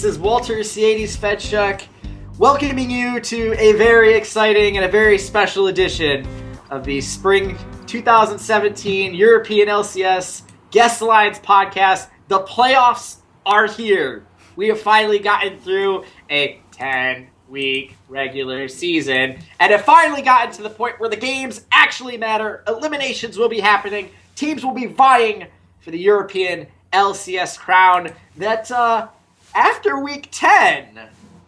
This is Walter Ceades Fedczuk welcoming you to a very exciting and a very special edition of the Spring 2017 European LCS Guess the Lines podcast. The playoffs are here. We have finally gotten through a 10 week regular season and have finally gotten to the point where the games actually matter. Eliminations will be happening, teams will be vying for the European LCS crown that uh, after week 10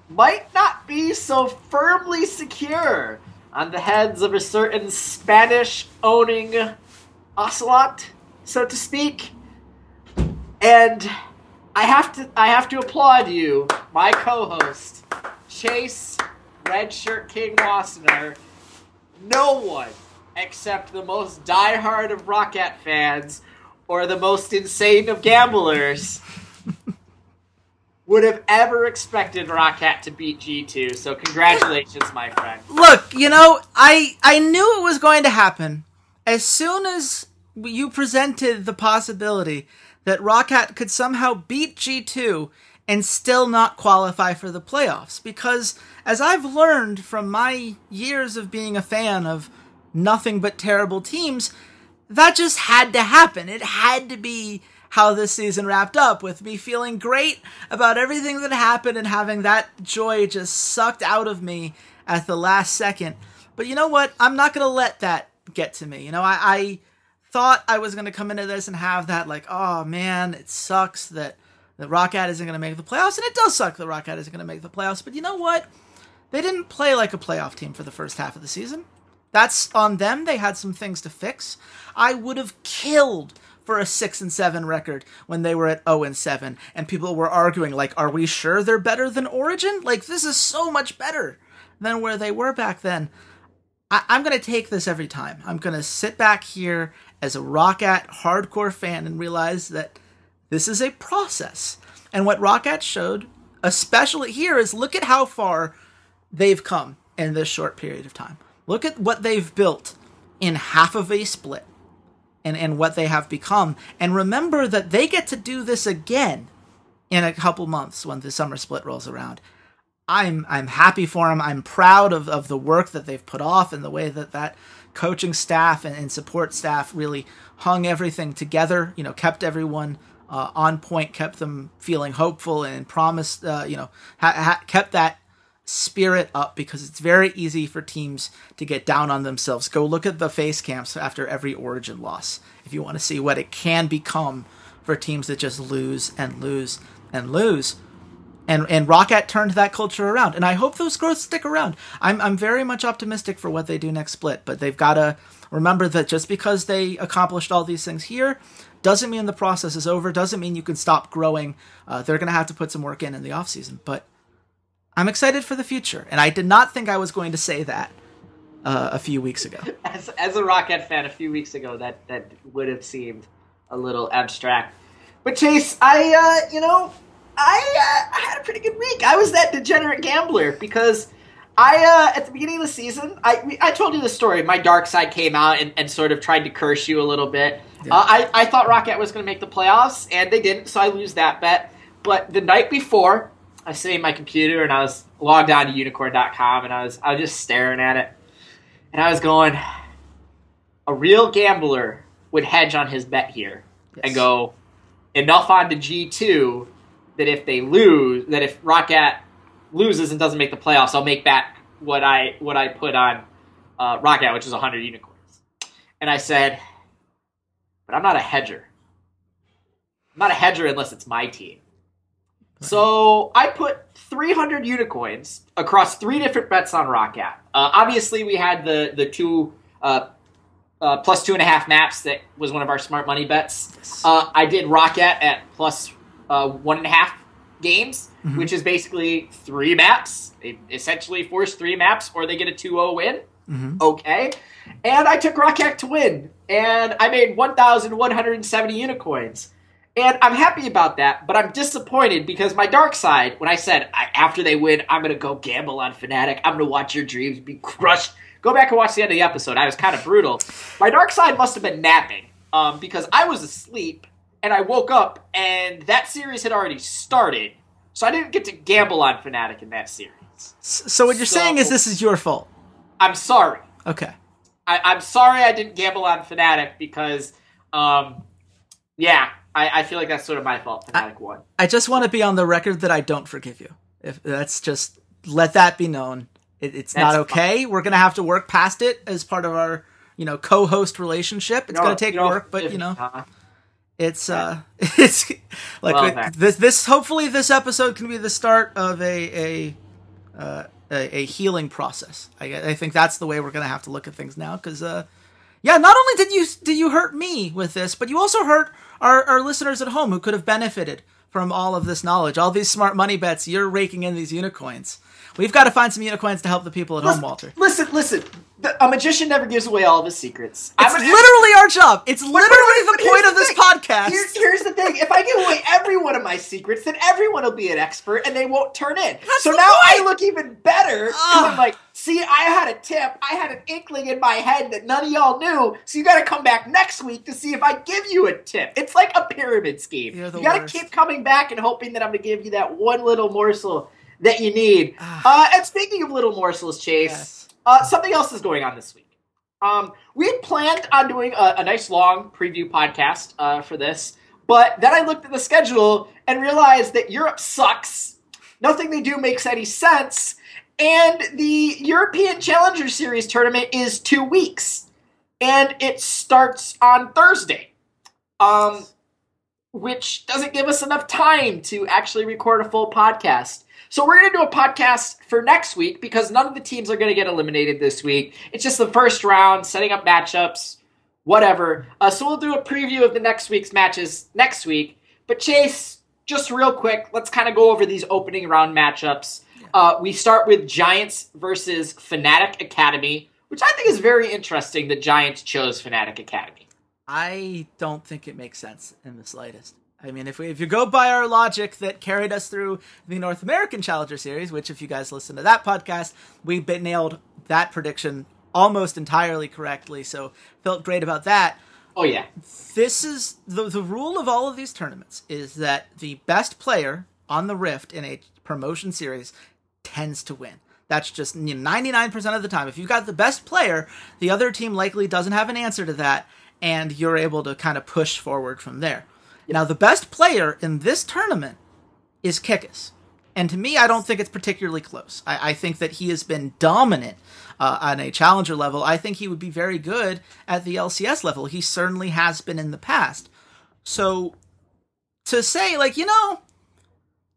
might not be so firmly secure on the heads of a certain Spanish owning ocelot, so to speak. And I have to I have to applaud you, my co-host, Chase Redshirt King Wassenar. No one except the most diehard of ROCCAT fans or the most insane of gamblers would have ever expected ROCCAT to beat G2. So congratulations, my friend. Look, you know, I I knew it was going to happen as soon as you presented the possibility that ROCCAT could somehow beat G2 and still not qualify for the playoffs because as I've learned from my years of being a fan of nothing but terrible teams, that just had to happen. It had to be how this season wrapped up with me feeling great about everything that happened and having that joy just sucked out of me at the last second. But you know what? I'm not going to let that get to me. You know, I, I thought I was going to come into this and have that, like, oh man, it sucks that the ROCCAT isn't going to make the playoffs. And it does suck the ROCCAT isn't going to make the playoffs. But you know what? They didn't play like a playoff team for the first half of the season. That's on them. They had some things to fix. I would have killed for a 6 and 7 record when they were at 0 and 7 and people were arguing like are we sure they're better than Origen? Like this is so much better than where they were back then. I- going to take this every time. I'm to sit back here as a ROCCAT at hardcore fan and realize that this is a process. And what ROCCAT showed, especially here, is look at how far they've come in this short period of time. Look at what they've built in half of a split and, and what they have become. And remember that they get to do this again in a couple months when the summer split rolls around. I'm I'm happy for them. I'm proud of, of the work that they've put off and the way that that coaching staff and, and support staff really hung everything together. You know, kept everyone uh, on point, kept them feeling hopeful, and promised. Uh, you know, ha- ha- kept that spirit up because it's very easy for teams to get down on themselves. Go look at the face camps after every Origen loss if you want to see what it can become for teams that just lose and lose and lose. And and ROCCAT turned that culture around, and I hope those growths stick around. I'm I'm very much optimistic for what they do next split, but they've got to remember that just because they accomplished all these things here doesn't mean the process is over. Doesn't mean you can stop growing. Uh, they're going to have to put some work in in the off season, but I'm excited for the future, and I did not think I was going to say that uh, a few weeks ago. As, as a ROCCAT fan, a few weeks ago, that that would have seemed a little abstract. But Chase, I uh, you know, I uh, I had a pretty good week. I was that degenerate gambler because I uh, at the beginning of the season, I I told you the story. My dark side came out and, and sort of tried to curse you a little bit. Yeah. Uh, I I thought ROCCAT was going to make the playoffs, and they didn't, so I lose that bet. But the night before, I was sitting at my computer and I was logged on to unikrn.com and I was I was just staring at it. And I was going, a real gambler would hedge on his bet here Yes. and go enough on to G two that if they lose, that if ROCCAT loses and doesn't make the playoffs, I'll make back what I what I put on uh, ROCCAT, which is 100 unicorns. And I said, but I'm not a hedger. I'm not a hedger unless it's my team. So I put 300 unicorns across three different bets on ROCCAT. Uh, obviously, we had the the two uh, uh, plus two and a half maps that was one of our smart money bets. Yes. Uh, I did ROCCAT at plus uh, one and a half games, Mhm. which is basically three maps. They essentially force three maps, or they get a 2-0 win. Mhm. Okay, and I took ROCCAT to win, and I made 1,170 unicorns. And I'm happy about that, but I'm disappointed because my dark side, when I said I, after they win, I'm going to go gamble on Fnatic, I'm going to watch your dreams be crushed. Go back and watch the end of the episode. I was kind of brutal. My dark side must have been napping um, because I was asleep and I woke up and that series had already started. So I didn't get to gamble on Fnatic in that series. So what you're saying is this is your fault. I'm sorry. Okay. I, I'm sorry I didn't gamble on Fnatic because, um, yeah, I, I feel like that's sort of my fault. Fnatic won. I just want to be on the record that I don't forgive you. If that's just let that be known. It, it's That's not okay. We're gonna have to work past it as part of our, you know, co-host relationship. It's You know- gonna take you know, work, but you know, it's uh, it's like Well, this. This hopefully this episode can be the start of a a uh, a, a healing process. I, I think that's the way we're gonna have to look at things now because uh, yeah, not only did you did you hurt me with this, but you also hurt our, our listeners at home who could have benefited from all of this knowledge, all these smart money bets. You're raking in these unicorns. We've got to find some unicorns to help the people at home, Walter. listen, listen. A magician never gives away all of his secrets. It's I'm literally our job. It's literally the point the of this thing. podcast. Here- here's the thing: if I give away every one of my secrets, then everyone will be an expert, and they won't turn in. so the now point. I look even better. I'm like, see, I had a tip, I had an inkling in my head that none of y'all knew. So you got to come back next week to see if I give you a tip. It's like a pyramid scheme. You got to keep coming back and hoping that I'm going to give you that one little morsel that you need. Ah. uh, and speaking of little morsels, Chase. Yes. Uh, something else is going on this week. Um, we had planned on doing a, a nice long preview podcast uh, for this, but then I looked at the schedule and realized that Europe sucks. Nothing they do makes any sense, and the European Challenger Series tournament is two weeks, and it starts on Thursday. Um, which doesn't give us enough time to actually record a full podcast. So we're going to do a podcast for next week because none of the teams are going to get eliminated this week. It's just the first round, setting up matchups, whatever. Uh, so we'll do a preview of the next week's matches next week. But Chase, just real quick, let's kind of go over these opening round matchups. Uh, we start with Giants versus Fnatic Academy, which I think is very interesting that Giants chose Fnatic Academy. I don't think it makes sense in the slightest. I mean, if we if you go by our logic that carried us through the North American Challenger Series, which if you guys listen to that podcast, we bit nailed that prediction almost entirely correctly. So felt great about that. Oh, yeah. This is the the rule of all of these tournaments is that the best player on the Rift in a promotion series tends to win. That's just 99% of the time. If you've got the best player, the other team likely doesn't have an answer to that, and you're able to kind of push forward from there. Now, the best player in this tournament is Kikis. And to me, I don't think it's particularly close. I, I think that he has been dominant uh, on a challenger level. I think he would be very good at the LCS level. He certainly has been in the past. So to say, like, you know,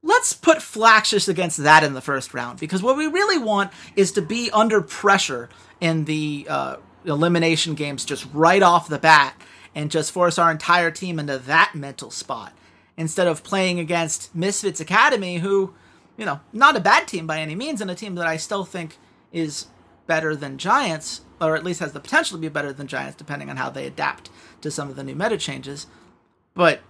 let's put Flaxxish against that in the first round because what we really want is to be under pressure in the uh, elimination games just right off the bat and just force our entire team into that mental spot instead of playing against Misfits Academy, who, you know, not a bad team by any means, and a team that I still think is better than Giants, or at least has the potential to be better than Giants, depending on how they adapt to some of the new meta changes. But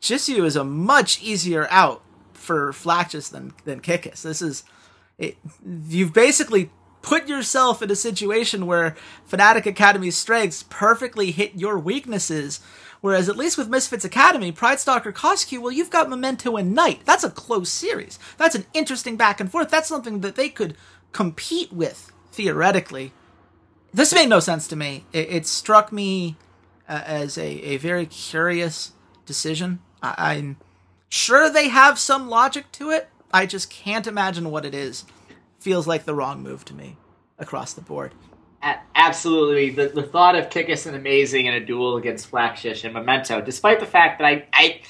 Jisoo is a much easier out for Flaxxish than than Kikis. This is it, you've basically put yourself in a situation where Fnatic Academy's strengths perfectly hit your weaknesses. Whereas at least with Misfits Academy, Pride Stalker Cosq, well, you've got Memento and Knight. That's a close series. That's an interesting back and forth. That's something that they could compete with theoretically. This made no sense to me. It, it struck me uh, as a, a very curious decision. I, I'm sure they have some logic to it. I just can't imagine what it is. Feels like the wrong move to me across the board. Absolutely. The, the thought of Kikis and Amazing in a duel against Flaxxish and Memento, despite the fact that I, I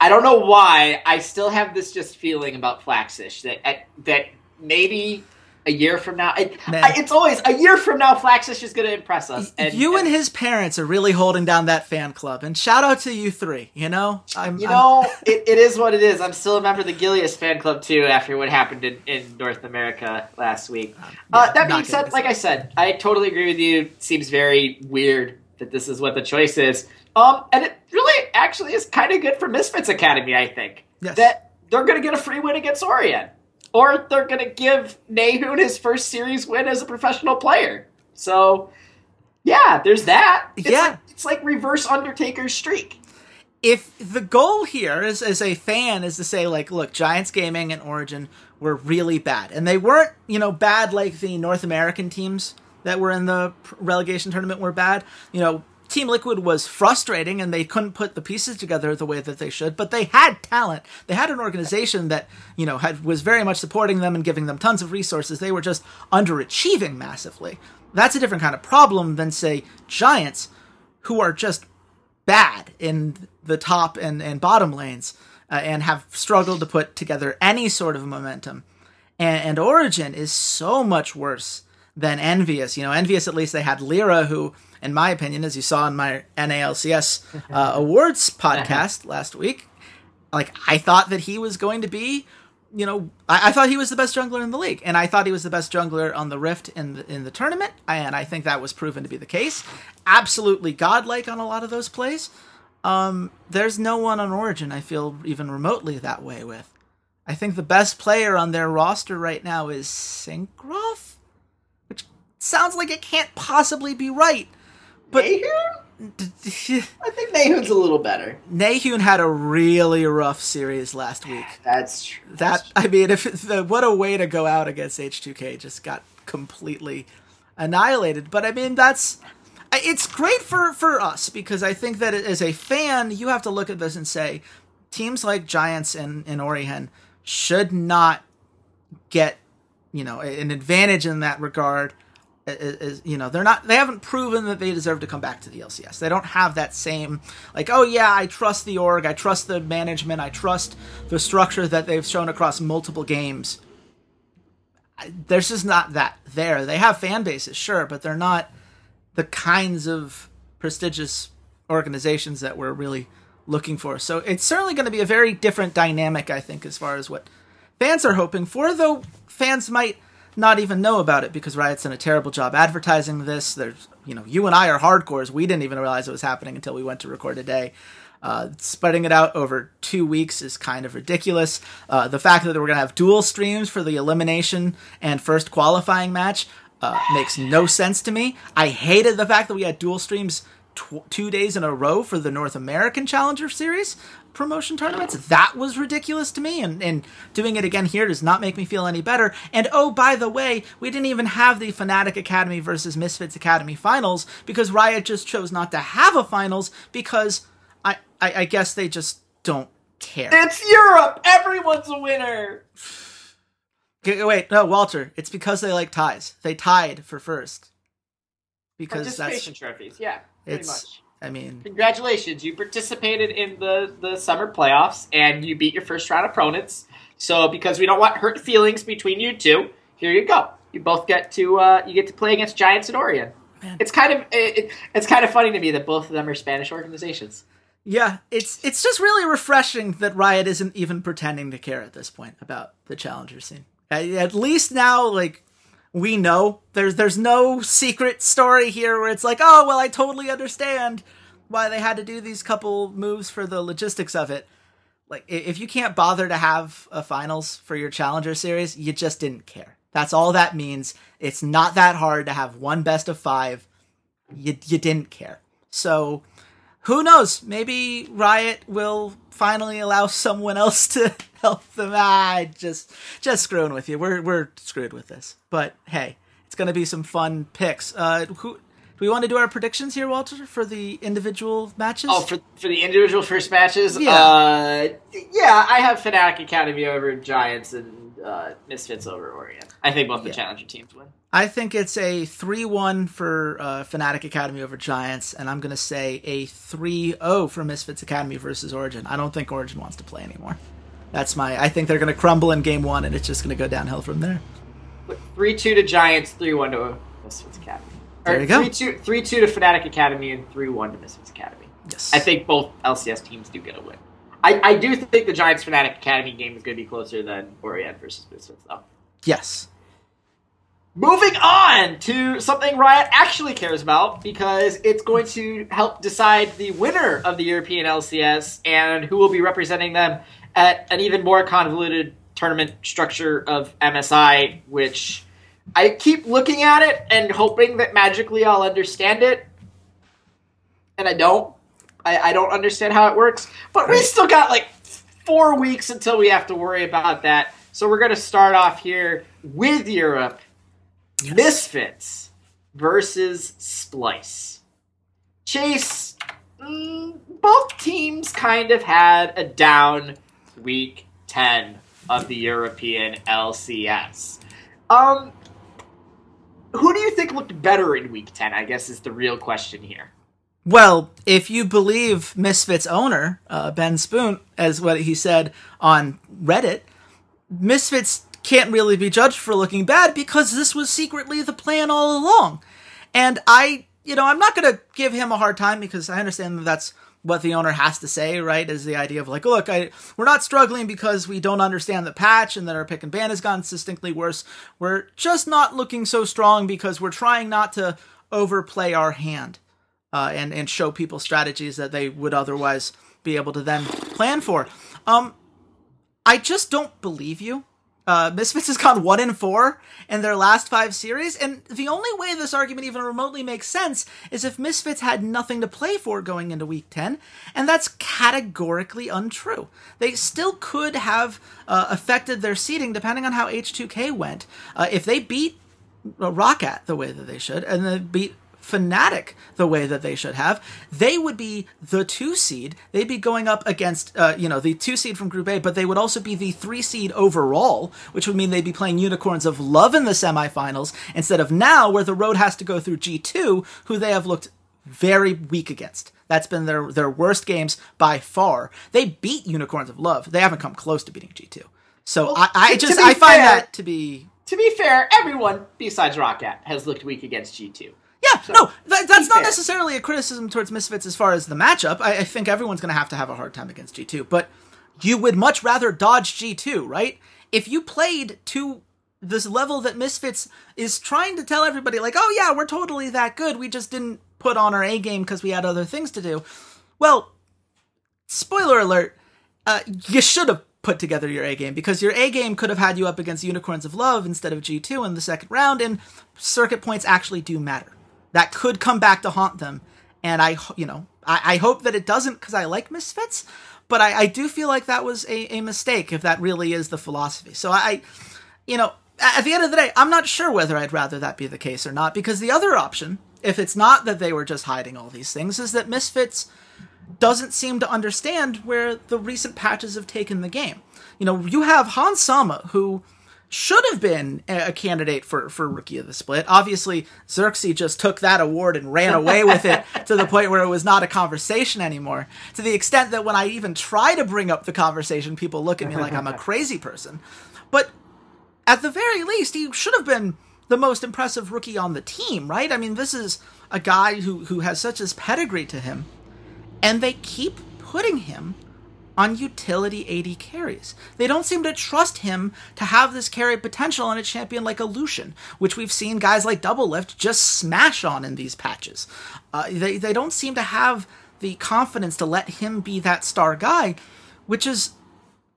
I don't know why, I still have this just feeling about Flaxxish that that maybe a year from now. I, I, it's always a year from now. Flaxxish is going to impress us. And, you and, and, his parents are really holding down that fan club. And shout out to you three. You know, I'm, you know, it, it is what it is. I'm still a member of the Gilius fan club too. After what happened in, in North America last week. Uh, yeah, uh, that being said, like I said, I totally agree with you. It seems very weird that this is what the choice is. Um, and it really actually is kind of good for Misfits Academy. I think yes. that they're going to get a free win against Origen or they're going to give Nahun his first series win as a professional player. So, yeah, there's that. It's yeah. Like, it's like reverse Undertaker's streak. If the goal here is, as a fan is to say, like, look, Giants Gaming and Origen were really bad. And they weren't, you know, bad like the North American teams that were in the relegation tournament were bad. You know, Team Liquid was frustrating and they couldn't put the pieces together the way that they should, but they had talent. They had an organization that, you know, had was very much supporting them and giving them tons of resources. They were just underachieving massively. That's a different kind of problem than say Giants who are just bad in the top and, and bottom lanes uh, and have struggled to put together any sort of momentum. And, and Origen is so much worse than EnVyUs. You know, EnVyUs at least they had Lira who in my opinion, as you saw in my NALCS uh, awards podcast last week, like I thought that he was going to be, you know, I, I, thought he was the best jungler in the league, and I thought he was the best jungler on the Rift in the, in the tournament, and I think that was proven to be the case. Absolutely godlike on a lot of those plays. Um, there's no one on Origen I feel even remotely that way with. I think the best player on their roster right now is Syncroft, sounds like it can't possibly be right. But Nahun? I think Nahun's a little better. Nahun had a really rough series last week. That's true. That I mean, if the, what a way to go out against H2K, just got completely annihilated. But I mean, that's it's great for for us because I think that as a fan, you have to look at this and say, teams like Giants and and Origen should not get you know an advantage in that regard is, you know they're not they haven't proven that they deserve to come back to the LCS. They don't have that same like oh yeah I trust the org, I trust the management, I trust the structure that they've shown across multiple games. There's just not that there. They have fan bases, sure, but they're not the kinds of prestigious organizations that we're really looking for. So it's certainly going to be a very different dynamic, I think, as far as what fans are hoping for. Though fans might not even know about it because Riot's done a terrible job advertising this. There's, you know, you and I are hardcores. We didn't even realize it was happening until we went to record today. Uh, spreading it out over two weeks is kind of ridiculous. Uh, the fact that we're going to have dual streams for the elimination and first qualifying match uh, makes no sense to me. I hated the fact that we had dual streams tw- two days in a row for the North American Challenger Series promotion tournaments. That was ridiculous to me, and, and doing it again here does not make me feel any better. And oh, by the way, we didn't even have the Fnatic Academy versus Misfits Academy finals because Riot just chose not to have a finals because I, I, I guess they just don't care. It's Europe! Everyone's a winner! Wait, no, Walter. It's because they like ties. They tied for first. Because Participation that's, trophies, yeah. Pretty much. I mean, congratulations! You participated in the the summer playoffs and you beat your first round opponents. So, because we don't want hurt feelings between you two, here you go. You both get to uh, you get to play against Giants and Origen. Man. It's kind of it, it's kind of funny to me that both of them are Spanish organizations. Yeah, it's it's just really refreshing that Riot isn't even pretending to care at this point about the challenger scene. At least now, like we know there's there's no secret story here where it's like, oh well, I totally understand why they had to do these couple moves for the logistics of it. Like if you can't bother to have a finals for your challenger series, you just didn't care. That's all that means. It's not that hard to have one best of five. You you didn't care. So who knows? Maybe Riot will finally allow someone else to help them. Ah, just just screwing with you. We're we're screwed with this. But hey, it's gonna be some fun picks. Uh, who we want to do our predictions here, Walter, for the individual matches? Oh, for for the individual first matches, Yeah. uh, yeah, I have Fnatic Academy over Giants and uh, Misfits over Origen. I think both the Yeah. challenger teams win. I think it's a 3 1 for uh, Fnatic Academy over Giants, and I'm going to say a 3 0 for Misfits Academy versus Origen. I don't think Origen wants to play anymore. That's my. I think they're going to crumble in game one, and it's just going to go downhill from there. Three two to Giants, three one to Misfits Academy. There you go. Three two, three two to Fnatic Academy, and three one to Misfits Academy. Yes. I think both LCS teams do get a win. I, I do think the Giants Fnatic Academy game is going to be closer than Origen versus Misfits, though. Yes. Moving on to something Riot actually cares about because it's going to help decide the winner of the European LCS and who will be representing them at an even more convoluted tournament structure of MSI, which I keep looking at it and hoping that magically I'll understand it. And I don't. I, I don't understand how it works. But we still got like four weeks until we have to worry about that. So we're going to start off here with Europe. Misfits versus Splyce. Chase, mm, both teams kind of had a down week 10 of the European LCS. Um, who do you think looked better in week 10? I guess is the real question here. Well, if you believe Misfits owner, uh, Ben Spoont, as what he said on Reddit, Misfits can't really be judged for looking bad because this was secretly the plan all along. And I, you know, I'm not going to give him a hard time because I understand that that's what the owner has to say, right? Is the idea of like, look, I, we're not struggling because we don't understand the patch and that our pick and ban has gotten distinctly worse. We're just not looking so strong because we're trying not to overplay our hand uh, and and show people strategies that they would otherwise be able to then plan for. Um, I just don't believe you. Uh, Misfits has gone one in four in their last five series, and the only way this argument even remotely makes sense is if Misfits had nothing to play for going into Week Ten, and that's categorically untrue. They still could have uh, affected their seeding depending on how H2K went. Uh, if they beat ROCCAT the way that they should, and then beat Fnatic the way that they should have, they would be the two seed. They'd be going up against, uh, you know, the two seed from Group A, but they would also be the three seed overall, which would mean they'd be playing Unicorns of Love in the semifinals instead of now, where the road has to go through G2, who they have looked very weak against. That's been their their worst games by far. They beat Unicorns of Love. They haven't come close to beating G2. So Well, I, I just I find fair- that to be To be fair, everyone besides ROCCAT has looked weak against G2. Yeah, no, that, that's not fair. necessarily a criticism towards Misfits as far as the matchup. I, I think everyone's going to have to have a hard time against G2, but you would much rather dodge G2, right? If you played to this level that Misfits is trying to tell everybody, like, oh yeah, we're totally that good, we just didn't put on our A game because we had other things to do. Well, spoiler alert, uh, you should have put together your A game because your A game could have had you up against Unicorns of Love instead of G2 in the second round, and circuit points actually do matter. That could come back to haunt them, and I, you know, I, I hope that it doesn't because I like Misfits, but I, I do feel like that was a, a mistake if that really is the philosophy. So I, you know, at the end of the day, I'm not sure whether I'd rather that be the case or not because the other option, if it's not that they were just hiding all these things, is that Misfits doesn't seem to understand where the recent patches have taken the game. You know, you have Hans Sama, who should have been a candidate for, for Rookie of the Split. Obviously, Xerxes just took that award and ran away with it to the point where it was not a conversation anymore. To the extent that when I even try to bring up the conversation, people look at me like I'm a crazy person. But at the very least, he should have been the most impressive rookie on the team, right? I mean, this is a guy who, who has such as pedigree to him and they keep putting him on utility AD carries. They don't seem to trust him to have this carry potential on a champion like a Lucian, which we've seen guys like Doublelift just smash on in these patches. Uh, they, they don't seem to have the confidence to let him be that star guy, which is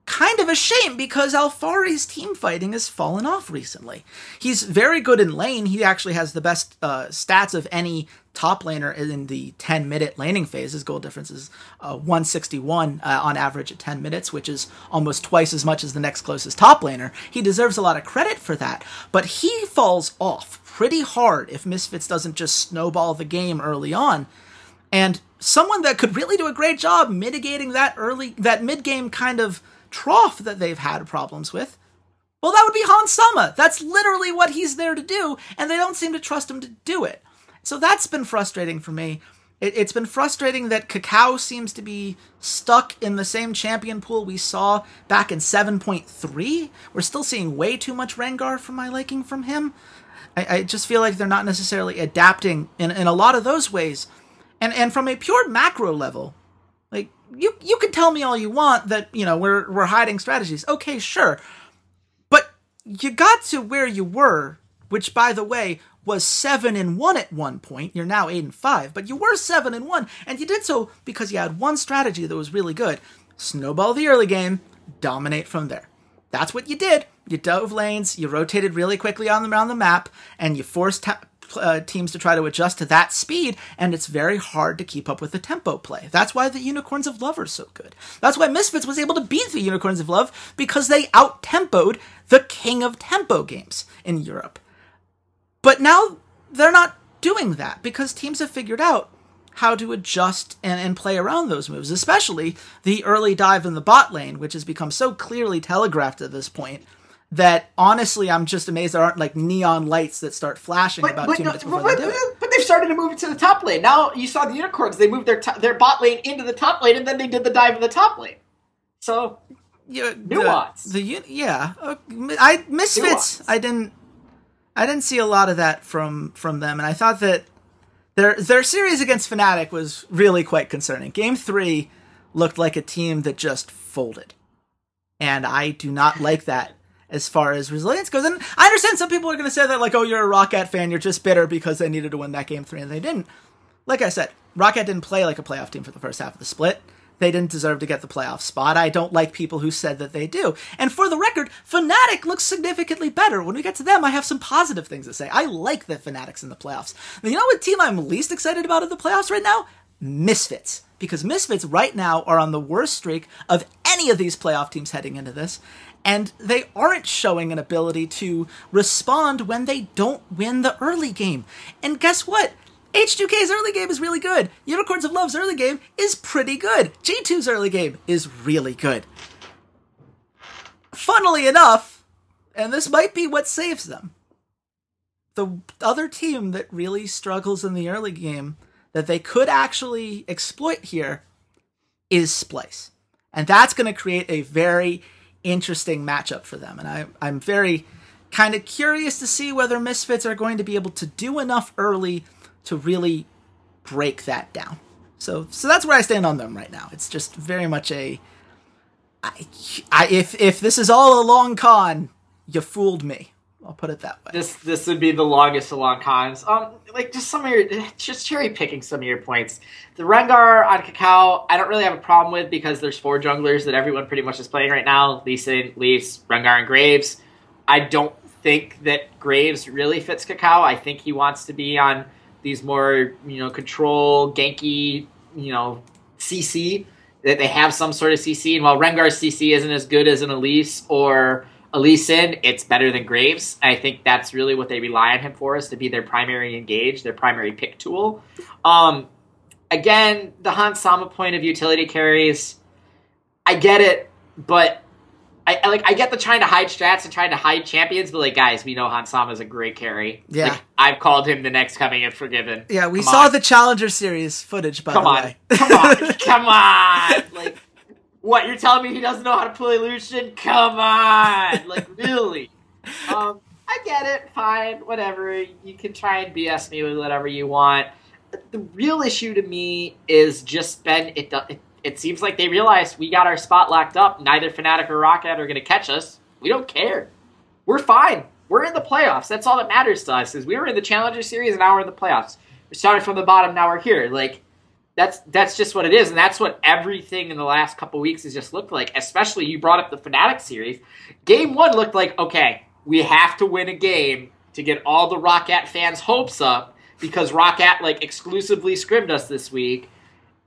kind of a shame because Alphari's team fighting has fallen off recently. He's very good in lane. He actually has the best uh, stats of any top laner in the 10 minute laning phase. His goal difference is uh, 161 uh, on average at 10 minutes, which is almost twice as much as the next closest top laner. He deserves a lot of credit for that, but he falls off pretty hard if Misfits doesn't just snowball the game early on. And someone that could really do a great job mitigating that early, that mid game kind of trough that they've had problems with. Well, that would be Hans Sama. That's literally what he's there to do, and they don't seem to trust him to do it. So that's been frustrating for me. It, has been frustrating that Kakao seems to be stuck in the same champion pool we saw back in 7.3. We're still seeing way too much Rengar for my liking from him. I, I just feel like they're not necessarily adapting in, in a lot of those ways. And and from a pure macro level, you you can tell me all you want that, you know, we're we're hiding strategies. Okay, sure. But you got to where you were, which by the way was seven and one at one point. You're now eight and five, but you were seven and one, and you did so because you had one strategy that was really good: snowball the early game, dominate from there. That's what you did. You dove lanes, you rotated really quickly on the, around the map, and you forced ta- uh, teams to try to adjust to that speed, and it's very hard to keep up with the tempo play. That's why the Unicorns of Love are so good. That's why Misfits was able to beat the Unicorns of Love because they out tempoed the king of tempo games in Europe. But now they're not doing that because teams have figured out how to adjust and, and play around those moves, especially the early dive in the bot lane, which has become so clearly telegraphed at this point that honestly, I'm just amazed there aren't like neon lights that start flashing but, about but, two minutes before but, they do it. But they've started to move it to the top lane. Now you saw the unicorns; they moved their their bot lane into the top lane, and then they did the dive in the top lane. So yeah, nuance. The, the yeah, uh, I misfits. Nuance. I didn't I didn't see a lot of that from from them, and I thought that their their series against Fnatic was really quite concerning. Game three looked like a team that just folded, and I do not like that as far as resilience goes. And I understand some people are going to say that like, oh, you're a ROCCAT fan, you're just bitter because they needed to win that game three and they didn't. Like I said, ROCCAT didn't play like a playoff team for the first half of the split they didn't deserve to get the playoff spot. I don't like people who said that they do. And for the record, Fnatic looks significantly better. When we get to them, I have some positive things to say. I like the Fnatic's in the playoffs. Now, you know what team I'm least excited about in the playoffs right now? Misfits. Because Misfits right now are on the worst streak of any of these playoff teams heading into this. And they aren't showing an ability to respond when they don't win the early game. And guess what? H2K's early game is really good. Unicorns of Love's early game is pretty good. G2's early game is really good. Funnily enough, and this might be what saves them, the other team that really struggles in the early game that they could actually exploit here is Splyce. And that's going to create a very interesting matchup for them. And I, I'm very kind of curious to see whether Misfits are going to be able to do enough early to really break that down. So so that's where I stand on them right now. It's just very much a I, I if if this is all a long con, you fooled me. I'll put it that way. This this would be the longest of long cons. Um, like just some of your just cherry picking some of your points. The Rengar on Kakao, I don't really have a problem with because there's four junglers that everyone pretty much is playing right now: Lee Sin, Leafs, Rengar, and Graves. I don't think that Graves really fits Kakao. I think he wants to be on these more you know control ganky you know CC that they have some sort of CC. And while Rengar's CC isn't as good as an Elise or Elise it's better than Graves. I think that's really what they rely on him for is to be their primary engage, their primary pick tool. Um, again, the Hans Sama point of utility carries, I get it, but I, I, like I get the trying to hide strats and trying to hide champions, but like guys, we know Hans Sama is a great carry. Yeah, like, I've called him the next coming of Forgiven. Yeah, we come saw on. the Challenger Series footage. By come the on. way, come on, come on! Like, what you're telling me he doesn't know how to play Lucian? Come on, like really? Um, I get it. Fine, whatever. You can try and BS me with whatever you want. The real issue to me is just Ben. It, it it seems like they realized we got our spot locked up. Neither Fnatic or ROCCAT are going to catch us. We don't care. We're fine. We're in the playoffs. That's all that matters to us. Is we were in the Challenger Series and now we're in the playoffs. We started from the bottom. Now we're here. Like that's that's just what it is, and that's what everything in the last couple weeks has just looked like. Especially you brought up the Fnatic series. Game one looked like okay, we have to win a game to get all the ROCCAT fans' hopes up because Roccat like exclusively scrimmed us this week.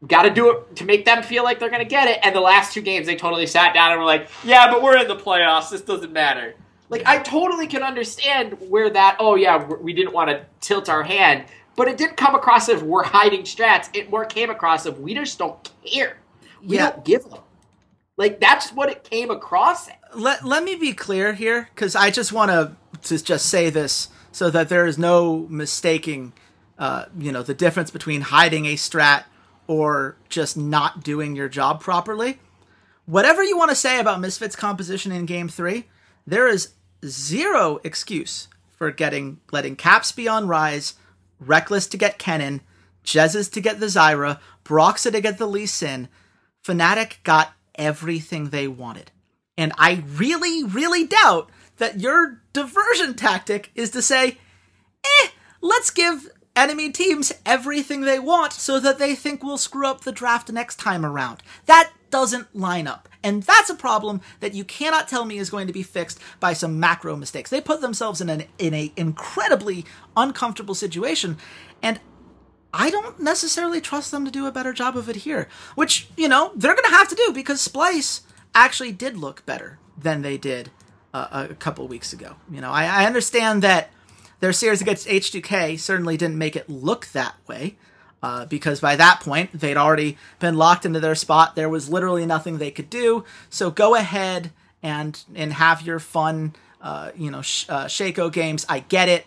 Got to do it to make them feel like they're going to get it. And the last two games, they totally sat down and were like, "Yeah, but we're in the playoffs. This doesn't matter." Like I totally can understand where that. Oh yeah, we didn't want to tilt our hand, but it didn't come across as we're hiding strats. It more came across of we just don't care. We Yeah. don't give them. Like that's what it came across. as. let let me be clear here because I just want to to just say this so that there is no mistaking, uh, you know, the difference between hiding a strat or just not doing your job properly. Whatever you want to say about Misfits composition in Game Three, there is zero excuse for getting letting Caps be on Ryze, Reckless to get Kennen, Jesiz to get the Zyra, Broxah to get the Lee Sin. Fnatic got everything they wanted. And I really, really doubt that your diversion tactic is to say, eh, let's give enemy teams everything they want so that they think we'll screw up the draft next time around. That doesn't line up. And that's a problem that you cannot tell me is going to be fixed by some macro mistakes. They put themselves in an in a incredibly uncomfortable situation and I don't necessarily trust them to do a better job of it here, which, you know, they're going to have to do because Splyce actually did look better than they did uh, a couple weeks ago. You know, I, I understand that their series against H2K certainly didn't make it look that way. Uh, because by that point they'd already been locked into their spot. There was literally nothing they could do. So go ahead and and have your fun, uh, you know, sh- uh, Shaco games. I get it.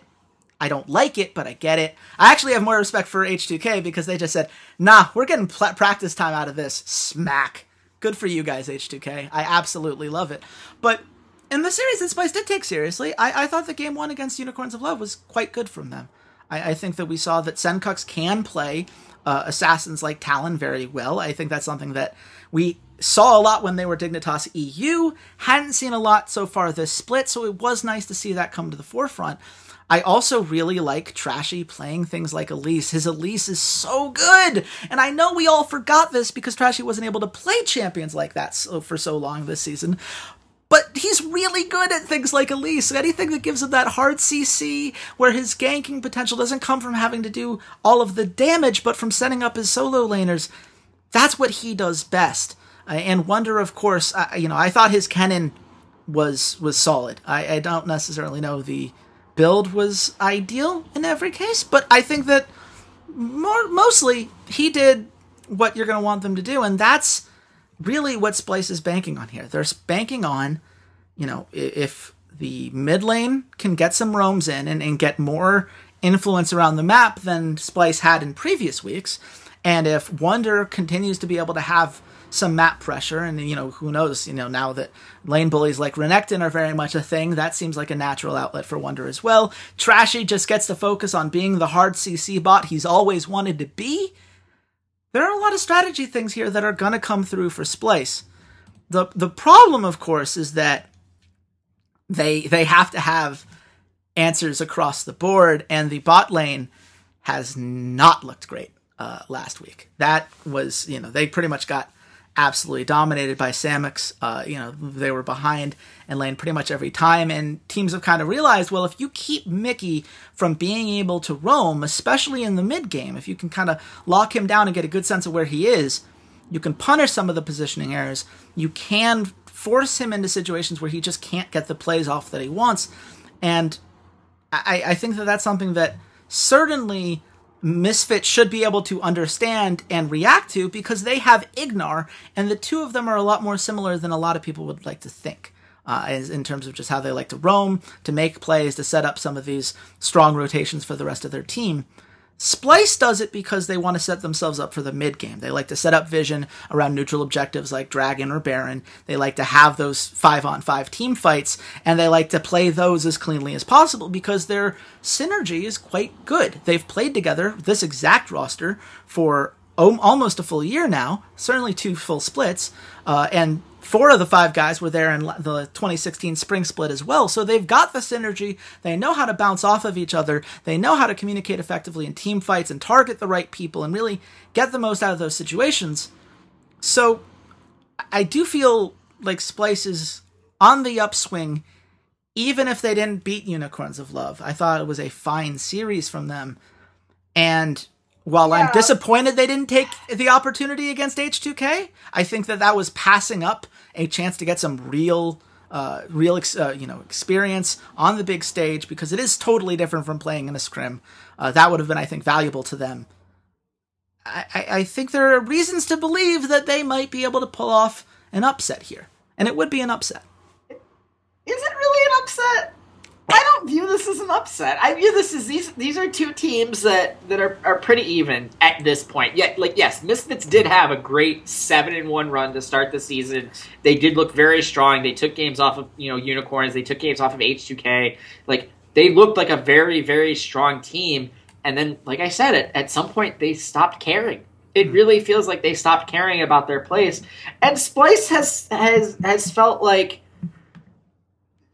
I don't like it, but I get it. I actually have more respect for H2K because they just said, "Nah, we're getting pl- practice time out of this." Smack. Good for you guys, H2K. I absolutely love it. But in the series that Splyce did take seriously, I, I thought the game one against Unicorns of Love was quite good from them. I, I think that we saw that Sencux can play uh, assassins like Talon very well. I think that's something that we saw a lot when they were Dignitas EU. Hadn't seen a lot so far this split, so it was nice to see that come to the forefront. I also really like Trashy playing things like Elise. His Elise is so good! And I know we all forgot this because Trashy wasn't able to play champions like that so, for so long this season. But he's really good at things like Elise. Anything that gives him that hard CC, where his ganking potential doesn't come from having to do all of the damage, but from setting up his solo laners. That's what he does best. Uh, and Wonder, of course, uh, you know, I thought his Kennen was was solid. I, I don't necessarily know the build was ideal in every case, but I think that more mostly he did what you're going to want them to do, and that's really what Splyce is banking on here. They're banking on, you know, if the mid lane can get some roams in and, and get more influence around the map than Splyce had in previous weeks, and if Wonder continues to be able to have some map pressure, and you know, who knows, you know, now that lane bullies like Renekton are very much a thing, that seems like a natural outlet for Wonder as well. Trashy just gets to focus on being the hard CC bot he's always wanted to be there are a lot of strategy things here that are going to come through for Splyce. The the problem of course is that they they have to have answers across the board and the bot lane has not looked great uh, last week. That was, you know, they pretty much got absolutely dominated by Samix. Uh, you know, they were behind and lane pretty much every time. And teams have kind of realized, well, if you keep Mikyx from being able to roam, especially in the mid game, if you can kind of lock him down and get a good sense of where he is, you can punish some of the positioning errors. You can force him into situations where he just can't get the plays off that he wants. And I, I think that that's something that certainly Misfit should be able to understand and react to because they have Ignar, and the two of them are a lot more similar than a lot of people would like to think. Uh, in terms of just how they like to roam, to make plays, to set up some of these strong rotations for the rest of their team. Splyce does it because they want to set themselves up for the mid game. They like to set up vision around neutral objectives like Dragon or Baron. They like to have those five on five team fights, and they like to play those as cleanly as possible because their synergy is quite good. They've played together, this exact roster, for almost a full year now, certainly two full splits, uh, and four of the five guys were there in the 2016 spring split as well. So they've got the synergy. They know how to bounce off of each other. They know how to communicate effectively in team fights and target the right people and really get the most out of those situations. So I do feel like Splyce is on the upswing, even if they didn't beat Unicorns of Love. I thought it was a fine series from them. And while Yeah. I'm disappointed they didn't take the opportunity against H2K, I think that that was passing up a chance to get some real, uh, real, ex- uh, you know, experience on the big stage because it is totally different from playing in a scrim. Uh, that would have been, I think, valuable to them. I, I, I think there are reasons to believe that they might be able to pull off an upset here, and it would be an upset. Is it really an upset? I don't view this as an upset. I view this as these these are two teams that that are, are pretty even at this point. Yet, like yes, Misfits did have a great seven and one run to start the season. They did look very strong. They took games off of you know unicorns. They took games off of H2K. Like they looked like a very very strong team. And then, like I said, at, at some point they stopped caring. It hmm. really feels like they stopped caring about their place. And Splyce has has has felt like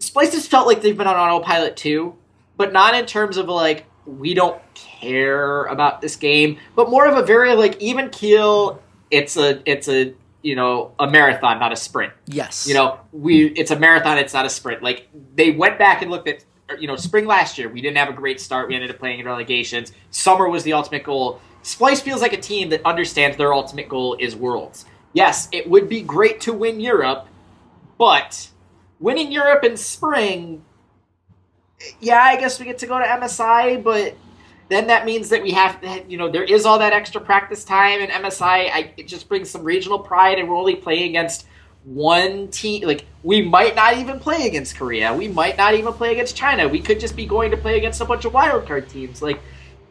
Splyce has felt like they've been on autopilot too, but not in terms of like we don't care about this game, but more of a very like even keel. It's a it's a you know a marathon, not a sprint. Yes. You know we it's a marathon. It's not a sprint. Like they went back and looked at you know spring last year. We didn't have a great start. We ended up playing in relegations. Summer was the ultimate goal. Splyce feels like a team that understands their ultimate goal is worlds. Yes, it would be great to win Europe, but winning Europe in spring, yeah, I guess we get to go to MSI, but then that means that we have to, you know, there is all that extra practice time in MSI. I, it just brings some regional pride, and we're only playing against one team. Like, we might not even play against Korea. We might not even play against China. We could just be going to play against a bunch of wildcard teams. Like,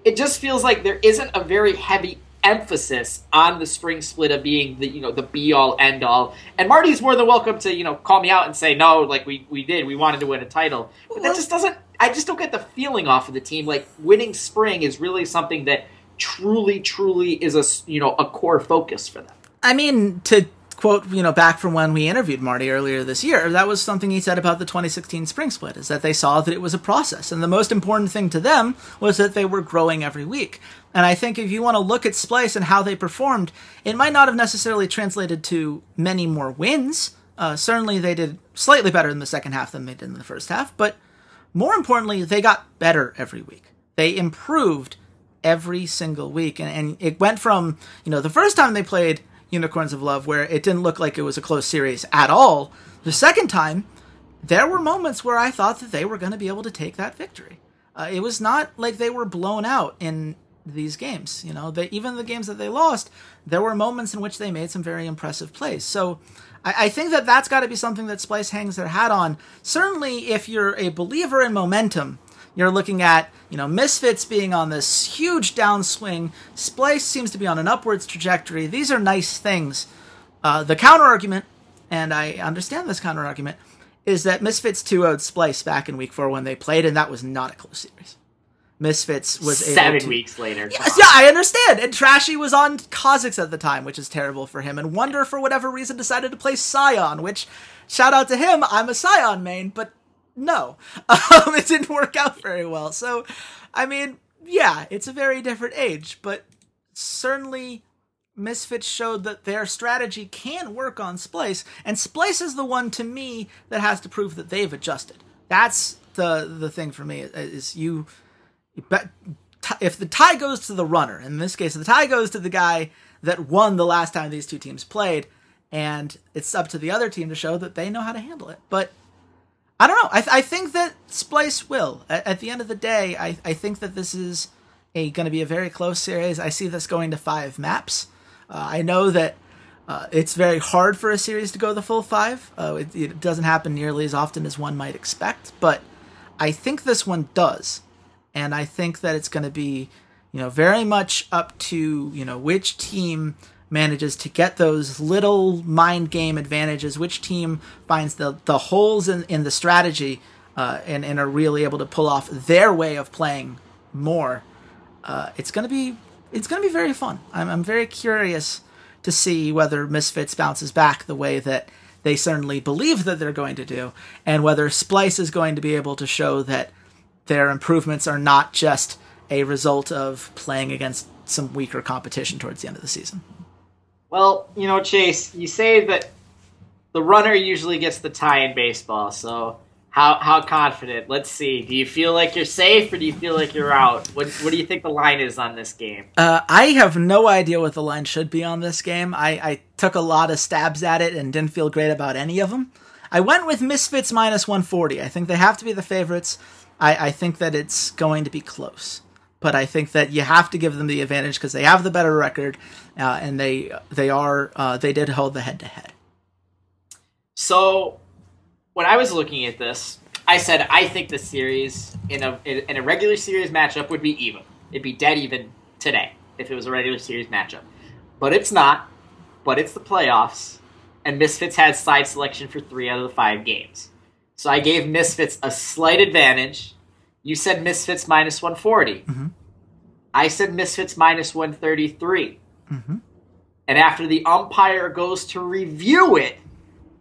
it just feels like there isn't a very heavy emphasis on the spring split of being the you know the be all end all. And Marty's more than welcome to you know call me out and say no, like we we did, we wanted to win a title, but that just doesn't. I just don't get the feeling off of the team like winning spring is really something that truly truly is a you know a core focus for them. I mean, to quote, you know, back from when we interviewed Marty earlier this year, that was something he said about the 2016 spring split, is that they saw that it was a process. And the most important thing to them was that they were growing every week. And I think if you want to look at Splyce and how they performed, it might not have necessarily translated to many more wins. Uh, certainly they did slightly better in the second half than they did in the first half, but more importantly, they got better every week. They improved every single week. And, and it went from, you know, the first time they played Unicorns of Love, where it didn't look like it was a close series at all. The second time, there were moments where I thought that they were going to be able to take that victory. Uh, it was not like they were blown out in these games. You know, they, even the games that they lost, there were moments in which they made some very impressive plays. So I, I think that that's got to be something that Splyce hangs their hat on. Certainly, if you're a believer in momentum, you're looking at, you know, Misfits being on this huge downswing. Splyce seems to be on an upwards trajectory. These are nice things. Uh, the counter argument, and I understand this counter argument, is that Misfits 2 0'd Splyce back in week four when they played, and that was not a close series. Misfits was Seven to, weeks later. Yes, yeah, I understand. And Trashy was on Kha'Zix at the time, which is terrible for him. And Wonder, for whatever reason, decided to play Sion, which, shout out to him, I'm a Sion main, but no. Um, it didn't work out very well. So, I mean, yeah, it's a very different age, but certainly Misfits showed that their strategy can work on Splyce, and Splyce is the one to me that has to prove that they've adjusted. That's the the thing for me is you but if the tie goes to the runner, in this case, the tie goes to the guy that won the last time these two teams played, and it's up to the other team to show that they know how to handle it. But I don't know. I, th- I think that Splyce will. At, at the end of the day, I, I think that this is a going to be a very close series. I see this going to five maps. Uh, I know that uh, it's very hard for a series to go the full five. Uh, it, it doesn't happen nearly as often as one might expect, but I think this one does and I think that it's going to be, you know, very much up to you know which team manages to get those little mind game advantages, which team finds the the holes in in the strategy, uh, and and are really able to pull off their way of playing more. Uh, it's going to be it's going to be very fun. I'm I'm very curious to see whether Misfits bounces back the way that they certainly believe that they're going to do, and whether Splyce is going to be able to show that their improvements are not just a result of playing against some weaker competition towards the end of the season. Well, you know, Chase, you say that the runner usually gets the tie in baseball. So, How how confident? Let's see. Do you feel like you're safe or do you feel like you're out? What what do you think the line is on this game? Uh, I have no idea what the line should be on this game. I, I took a lot of stabs at it and didn't feel great about any of them. I went with Misfits minus 140. I think they have to be the favorites. I, I think that it's going to be close, but I think that you have to give them the advantage because they have the better record, uh, and they they are uh, they did hold the head to head. So, when I was looking at this, I said I think the series in a in a regular series matchup would be even. It'd be dead even today if it was a regular series matchup, but it's not. But it's the playoffs, and Misfits had side selection for three out of the five games. So I gave Misfits a slight advantage. You said Misfits minus 140. Mhm. I said Misfits minus 133. Mhm. And after the umpire goes to review it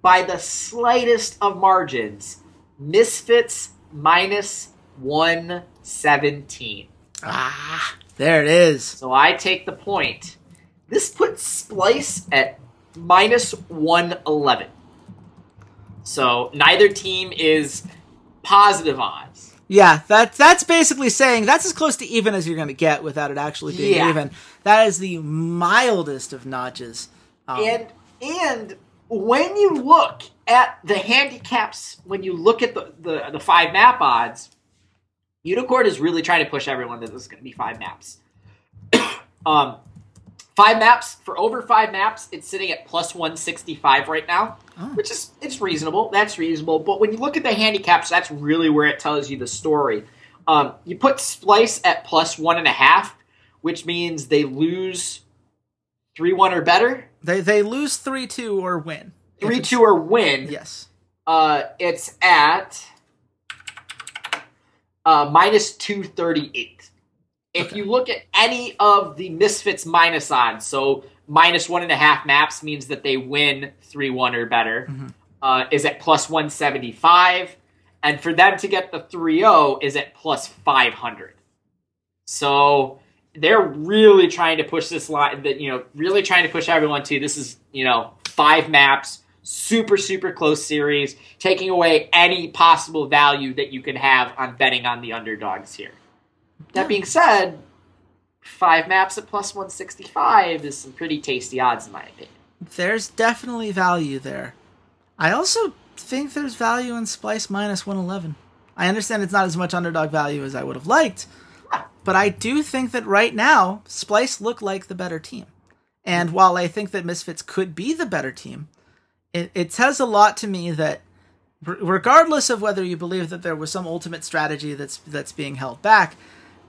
by the slightest of margins, Misfits minus 117. Ah, there it is. So I take the point. This puts Splyce at minus 111. So neither team is positive odds. Yeah, that that's basically saying that's as close to even as you're going to get without it actually being Yeah. even. That is the mildest of notches. Um, And and when you look at the handicaps, when you look at the, the, the five map odds, Unikrn is really trying to push everyone that this is going to be five maps. um, five maps for over five maps, it's sitting at plus one sixty five right now, Oh. which is it's reasonable. That's reasonable. But when you look at the handicaps, that's really where it tells you the story. Um, you put Splyce at plus one and a half, which means they lose three one or better. they they lose three two or win. Three two or win. Yes. Uh, it's at uh, minus two thirty eight. If you look at any of the misfits minus odds, so minus one and a half maps means that they win three one or better, Mhm. uh, is at plus one seventy five, and for them to get the 3-0 is at plus five hundred. So they're really trying to push this line that you know really trying to push everyone to this is you know five maps super super close series taking away any possible value that you can have on betting on the underdogs here that being said five maps at plus 165 is some pretty tasty odds in my opinion There's definitely value there. I also think there's value in Splyce minus 111. I understand it's not as much underdog value as I would have liked, but I do think that right now, Splyce look like the better team. And while I think that Misfits could be the better team, it, it says a lot to me that regardless of whether you believe that there was some ultimate strategy that's that's being held back,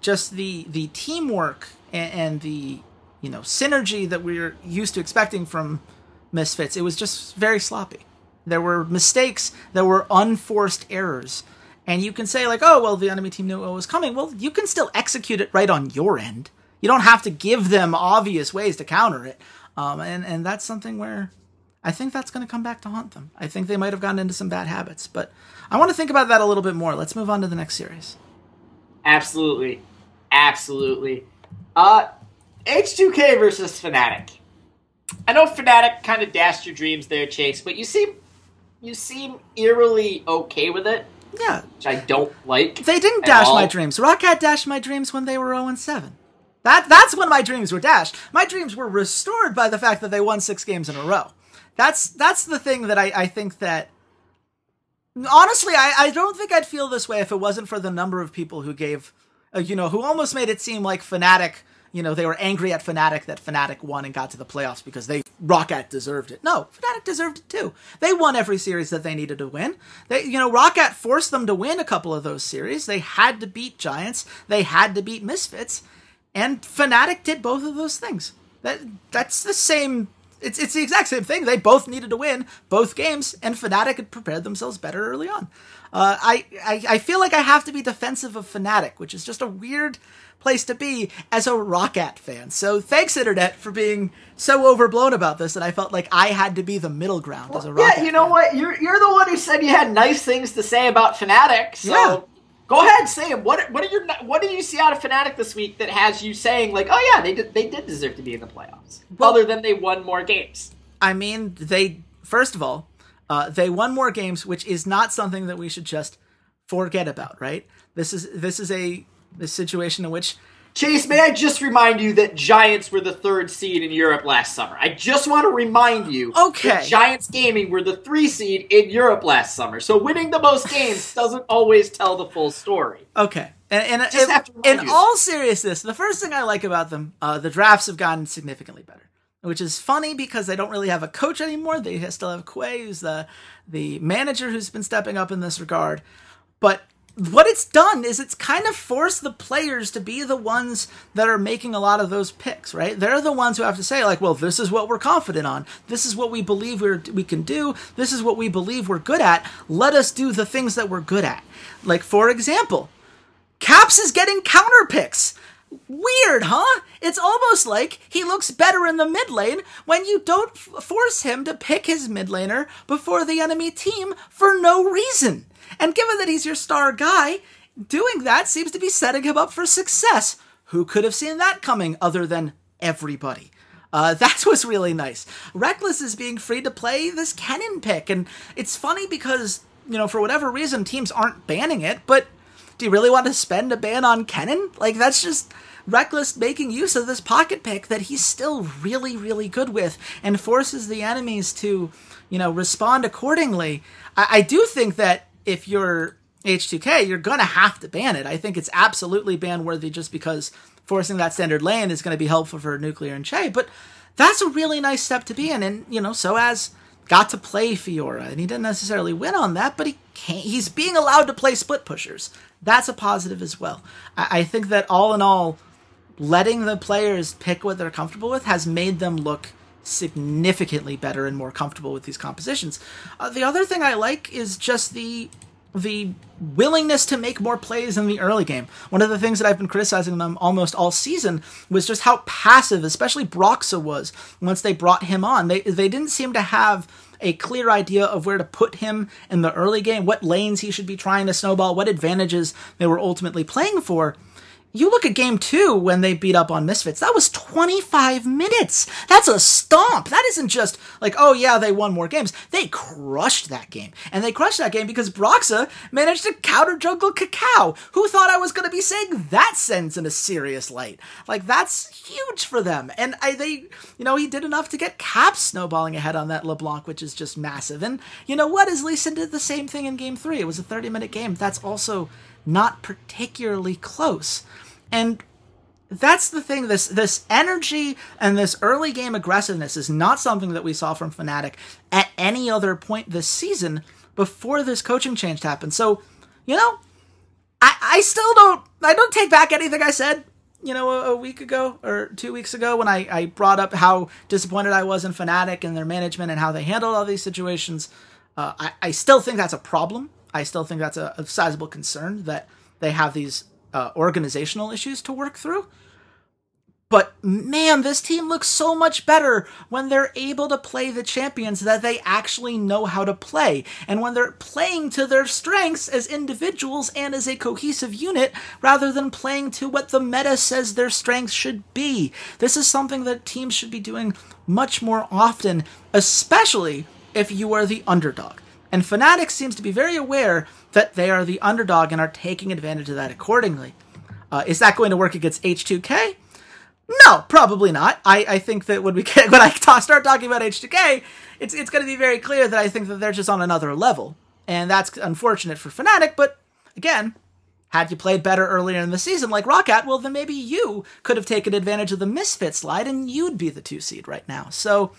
just the the teamwork and, and the you know synergy that we're used to expecting from Misfits, it was just very sloppy. There were mistakes, there were unforced errors. And you can say, like, oh, well, the enemy team knew what was coming. Well, you can still execute it right on your end. You don't have to give them obvious ways to counter it. Um, and, and that's something where I think that's going to come back to haunt them. I think they might have gotten into some bad habits. But I want to think about that a little bit more. Let's move on to the next series. Absolutely absolutely uh h2k versus fnatic i know fnatic kind of dashed your dreams there chase but you seem you seem eerily okay with it Yeah, which i don't like they didn't dash my dreams. ROCCAT dashed my dreams when they were 0 and 7. That that's when my dreams were dashed. My dreams were restored by the fact that they won six games in a row. That's that's the thing that I, I think that honestly I, I don't think I'd feel this way if it wasn't for the number of people who gave uh, you know who almost made it seem like Fnatic you know they were angry at Fnatic that Fnatic won and got to the playoffs because they ROCCAT deserved it. No, Fnatic deserved it too. They won every series that they needed to win. They you know ROCCAT forced them to win a couple of those series. They had to beat Giants. They had to beat Misfits. And Fnatic did both of those things. That that's the same. It's it's the exact same thing. They both needed to win both games, and Fnatic had prepared themselves better early on. Uh, I, I I feel like I have to be defensive of Fnatic, which is just a weird place to be as a ROCCAT fan. So thanks, Internet, for being so overblown about this that I felt like I had to be the middle ground as a ROCCAT. yeah you know fan. what you're you're the one who said you had nice things to say about fnatic so Yeah. Go ahead say them what what are your what do you see out of fnatic this week that has you saying like oh yeah they did they did deserve to be in the playoffs Well- other than they won more games I mean, they first of all, Uh, they won more games, which is not something that we should just forget about, right? This is this is a this situation in which Chase, may I just remind you that Giants were the third seed in Europe last summer? I just want to remind you Okay. that Giants Gaming were the three seed in Europe last summer. So winning the most games doesn't always tell the full story. Okay. And, and Just in, have to in you. all seriousness, the first thing I like about them, uh, the drafts have gotten significantly better, which is funny because they don't really have a coach anymore. They still have Quay, who's the the manager who's been stepping up in this regard. But what it's done is it's kind of forced the players to be the ones that are making a lot of those picks, right? They're the ones who have to say, like, well, this is what we're confident on. This is what we believe we're, we can do. This is what we believe we're good at. Let us do the things that we're good at. Like, for example, Caps is getting counter picks. Weird, huh? It's almost like he looks better in the mid lane when you don't f- force him to pick his mid laner before the enemy team for no reason. And given that he's your star guy, doing that seems to be setting him up for success. Who could have seen that coming other than everybody? Uh, that was really nice. Rekkles is being free to play this Kennen pick, and it's funny because, you know, for whatever reason, teams aren't banning it, but do you really want to spend a ban on Kennen? Like, that's just Rekkles making use of this pocket pick that he's still really, really good with and forces the enemies to, you know, respond accordingly. I, I do think that if you're H2K, you're going to have to ban it. I think it's absolutely ban worthy just because forcing that standard lane is going to be helpful for Nuclear and Chei, but that's a really nice step to be in. And, you know, Soaz got to play Fiora, and he didn't necessarily win on that, but he can't, he's being allowed to play split pushers. That's a positive as well. I, I think that all in all, letting the players pick what they're comfortable with has made them look significantly better and more comfortable with these compositions. Uh, the other thing I like is just the the willingness to make more plays in the early game. One of the things that I've been criticizing them almost all season was just how passive, especially Broxah was once they brought him on. They they didn't seem to have a clear idea of where to put him in the early game, what lanes he should be trying to snowball, what advantages they were ultimately playing for. You look at game two when they beat up on Misfits. That was 25 minutes. That's a stomp. That isn't just like, oh yeah, they won more games. They crushed that game. And they crushed that game because Broxah managed to counter jungle KaKAO. Who thought I was going to be saying that sentence in a serious light? Like, that's huge for them. And I, they, you know, he did enough to get Caps snowballing ahead on that LeBlanc, which is just massive. And you know what? As Lee Sin did the same thing in game three. It was a 30 minute game. That's also not particularly close. And that's the thing this this energy and this early game aggressiveness is not something that we saw from Fnatic at any other point this season before this coaching change happened. So, you know, I I still don't I don't take back anything I said you know, a, a, week ago or two weeks ago when I, I brought up how disappointed I was in Fnatic and their management and how they handled all these situations. Uh, I, I still think that's a problem. I still think that's a, a sizable concern that they have these uh, organizational issues to work through. But man, this team looks so much better when they're able to play the champions that they actually know how to play. And when they're playing to their strengths as individuals and as a cohesive unit rather than playing to what the meta says their strengths should be. This is something that teams should be doing much more often, especially if you are the underdog. And Fnatic seems to be very aware that they are the underdog and are taking advantage of that accordingly. Uh, is that going to work against H2K? No, probably not. I, I think that when we get, when I ta- start talking about H2K, it's it's going to be very clear that I think that they're just on another level, and that's unfortunate for Fnatic. But again, had you played better earlier in the season like Roccat, well then maybe you could have taken advantage of the Misfit slide, and you'd be the two seed right now. So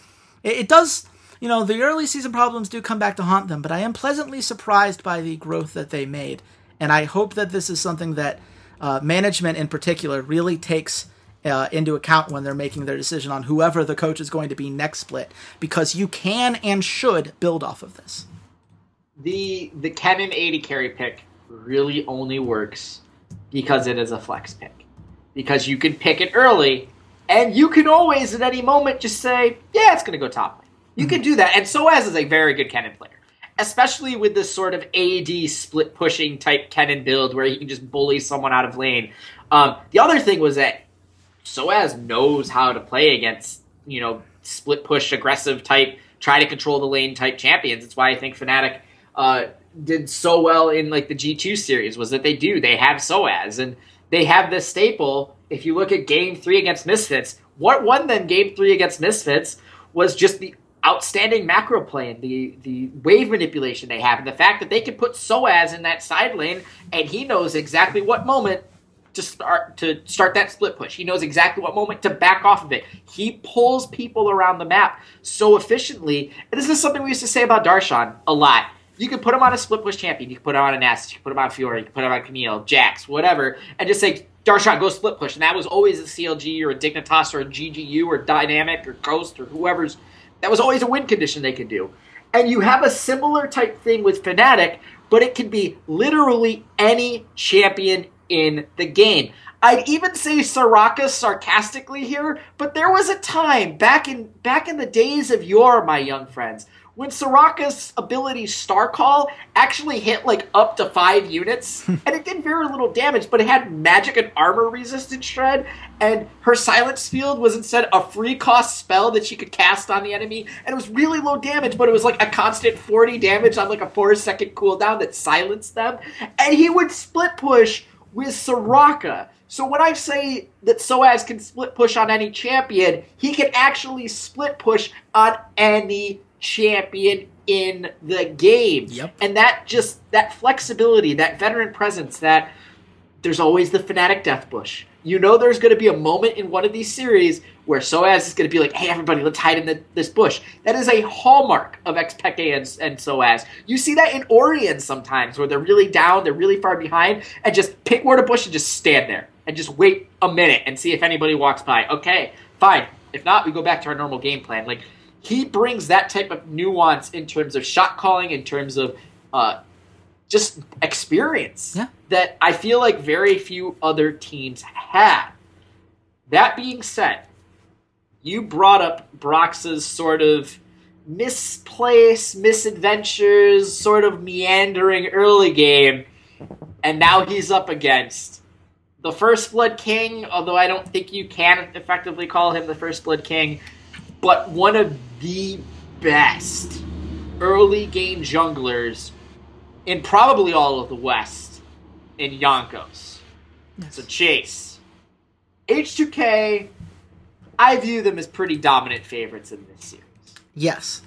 it, it does. You know, the early season problems do come back to haunt them, but I am pleasantly surprised by the growth that they made. And I hope that this is something that uh, management in particular really takes uh, into account when they're making their decision on whoever the coach is going to be next split, because you can and should build off of this. The the Kennen AD carry pick really only works because it is a flex pick. Because you can pick it early, and you can always at any moment just say, yeah, it's going to go top lane. You can do that. And Soaz is a very good Kennen player. Especially with this sort of AD split pushing type Kennen build where he can just bully someone out of lane. Um, the other thing was that Soaz knows how to play against, you know, split push aggressive type try to control the lane type champions. It's why I think Fnatic uh, did so well in like the G2 series was that they do. They have Soaz and they have this staple. If you look at game three against Misfits, what won them game three against Misfits was just the outstanding macro play and the, the wave manipulation they have and the fact that they can put Soaz in that side lane and he knows exactly what moment to start to start that split push. He knows exactly what moment to back off of it. He pulls people around the map so efficiently. And this is something we used to say about Darshan a lot. You could put him on a split push champion. You could put him on a Nest. You could put him on Fiora. You could put him on Camille, Jax, whatever, and just say Darshan go split push. And that was always a CLG or a Dignitas or a GGU or Dynamic or Ghost or whoever's. That was always a win condition they could do. And you have a similar type thing with Fnatic, but it can be literally any champion in the game. I'd even say Soraka sarcastically here, but there was a time back in back in the days of yore, my young friends, when Soraka's ability Star Call actually hit like up to five units, and it did very little damage, but it had magic and armor resistant shred, and her silence field was instead a free cost spell that she could cast on the enemy, and it was really low damage, but it was like a constant 40 damage on like a four second cooldown that silenced them, and he would split push with Soraka. So when I say that Soaz can split push on any champion, he can actually split push on any champion in the game. Yep. And that just that flexibility, that veteran presence, that there's always the Fnatic death bush. You know there's going to be a moment in one of these series where Soaz is going to be like, hey, everybody, let's hide in the, this bush. That is a hallmark of Xpeke and, and Soaz. You see that in Origen sometimes, where they're really down, they're really far behind, and just pick where to bush and just stand there and just wait a minute and see if anybody walks by. Okay, fine. If not, we go back to our normal game plan. Like, he brings that type of nuance in terms of shot calling, in terms of uh, just experience Yeah. that I feel like very few other teams have. That being said, you brought up Brox's sort of misplaced, misadventures, sort of meandering early game, and now he's up against the First Blood King, although I don't think you can effectively call him the First Blood King, but one of the best early game junglers in probably all of the West in Jankos. So Chase. H2K, I view them as pretty dominant favorites in this series. Yes.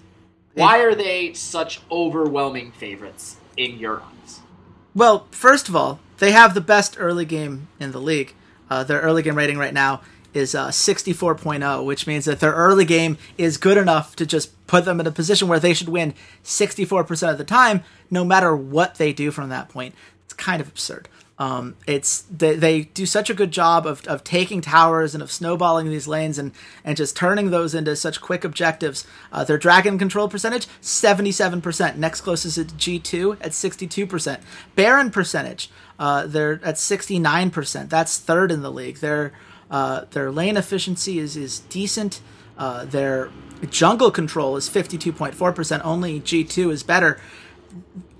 Why are they such overwhelming favorites in your eyes? Well, first of all, they have the best early game in the league. Uh, their early game rating right now is uh, 64.0, which means that their early game is good enough to just put them in a position where they should win 64% of the time, no matter what they do from that point. It's kind of absurd. Um, it's they, they do such a good job of, of taking towers and of snowballing these lanes and, and just turning those into such quick objectives. Uh, their dragon control percentage, 77%. Next closest is G2 at 62%. Baron percentage, uh, they're at 69%. That's third in the league. Their, uh, their lane efficiency is, is decent. Uh, their jungle control is 52.4%. Only G2 is better.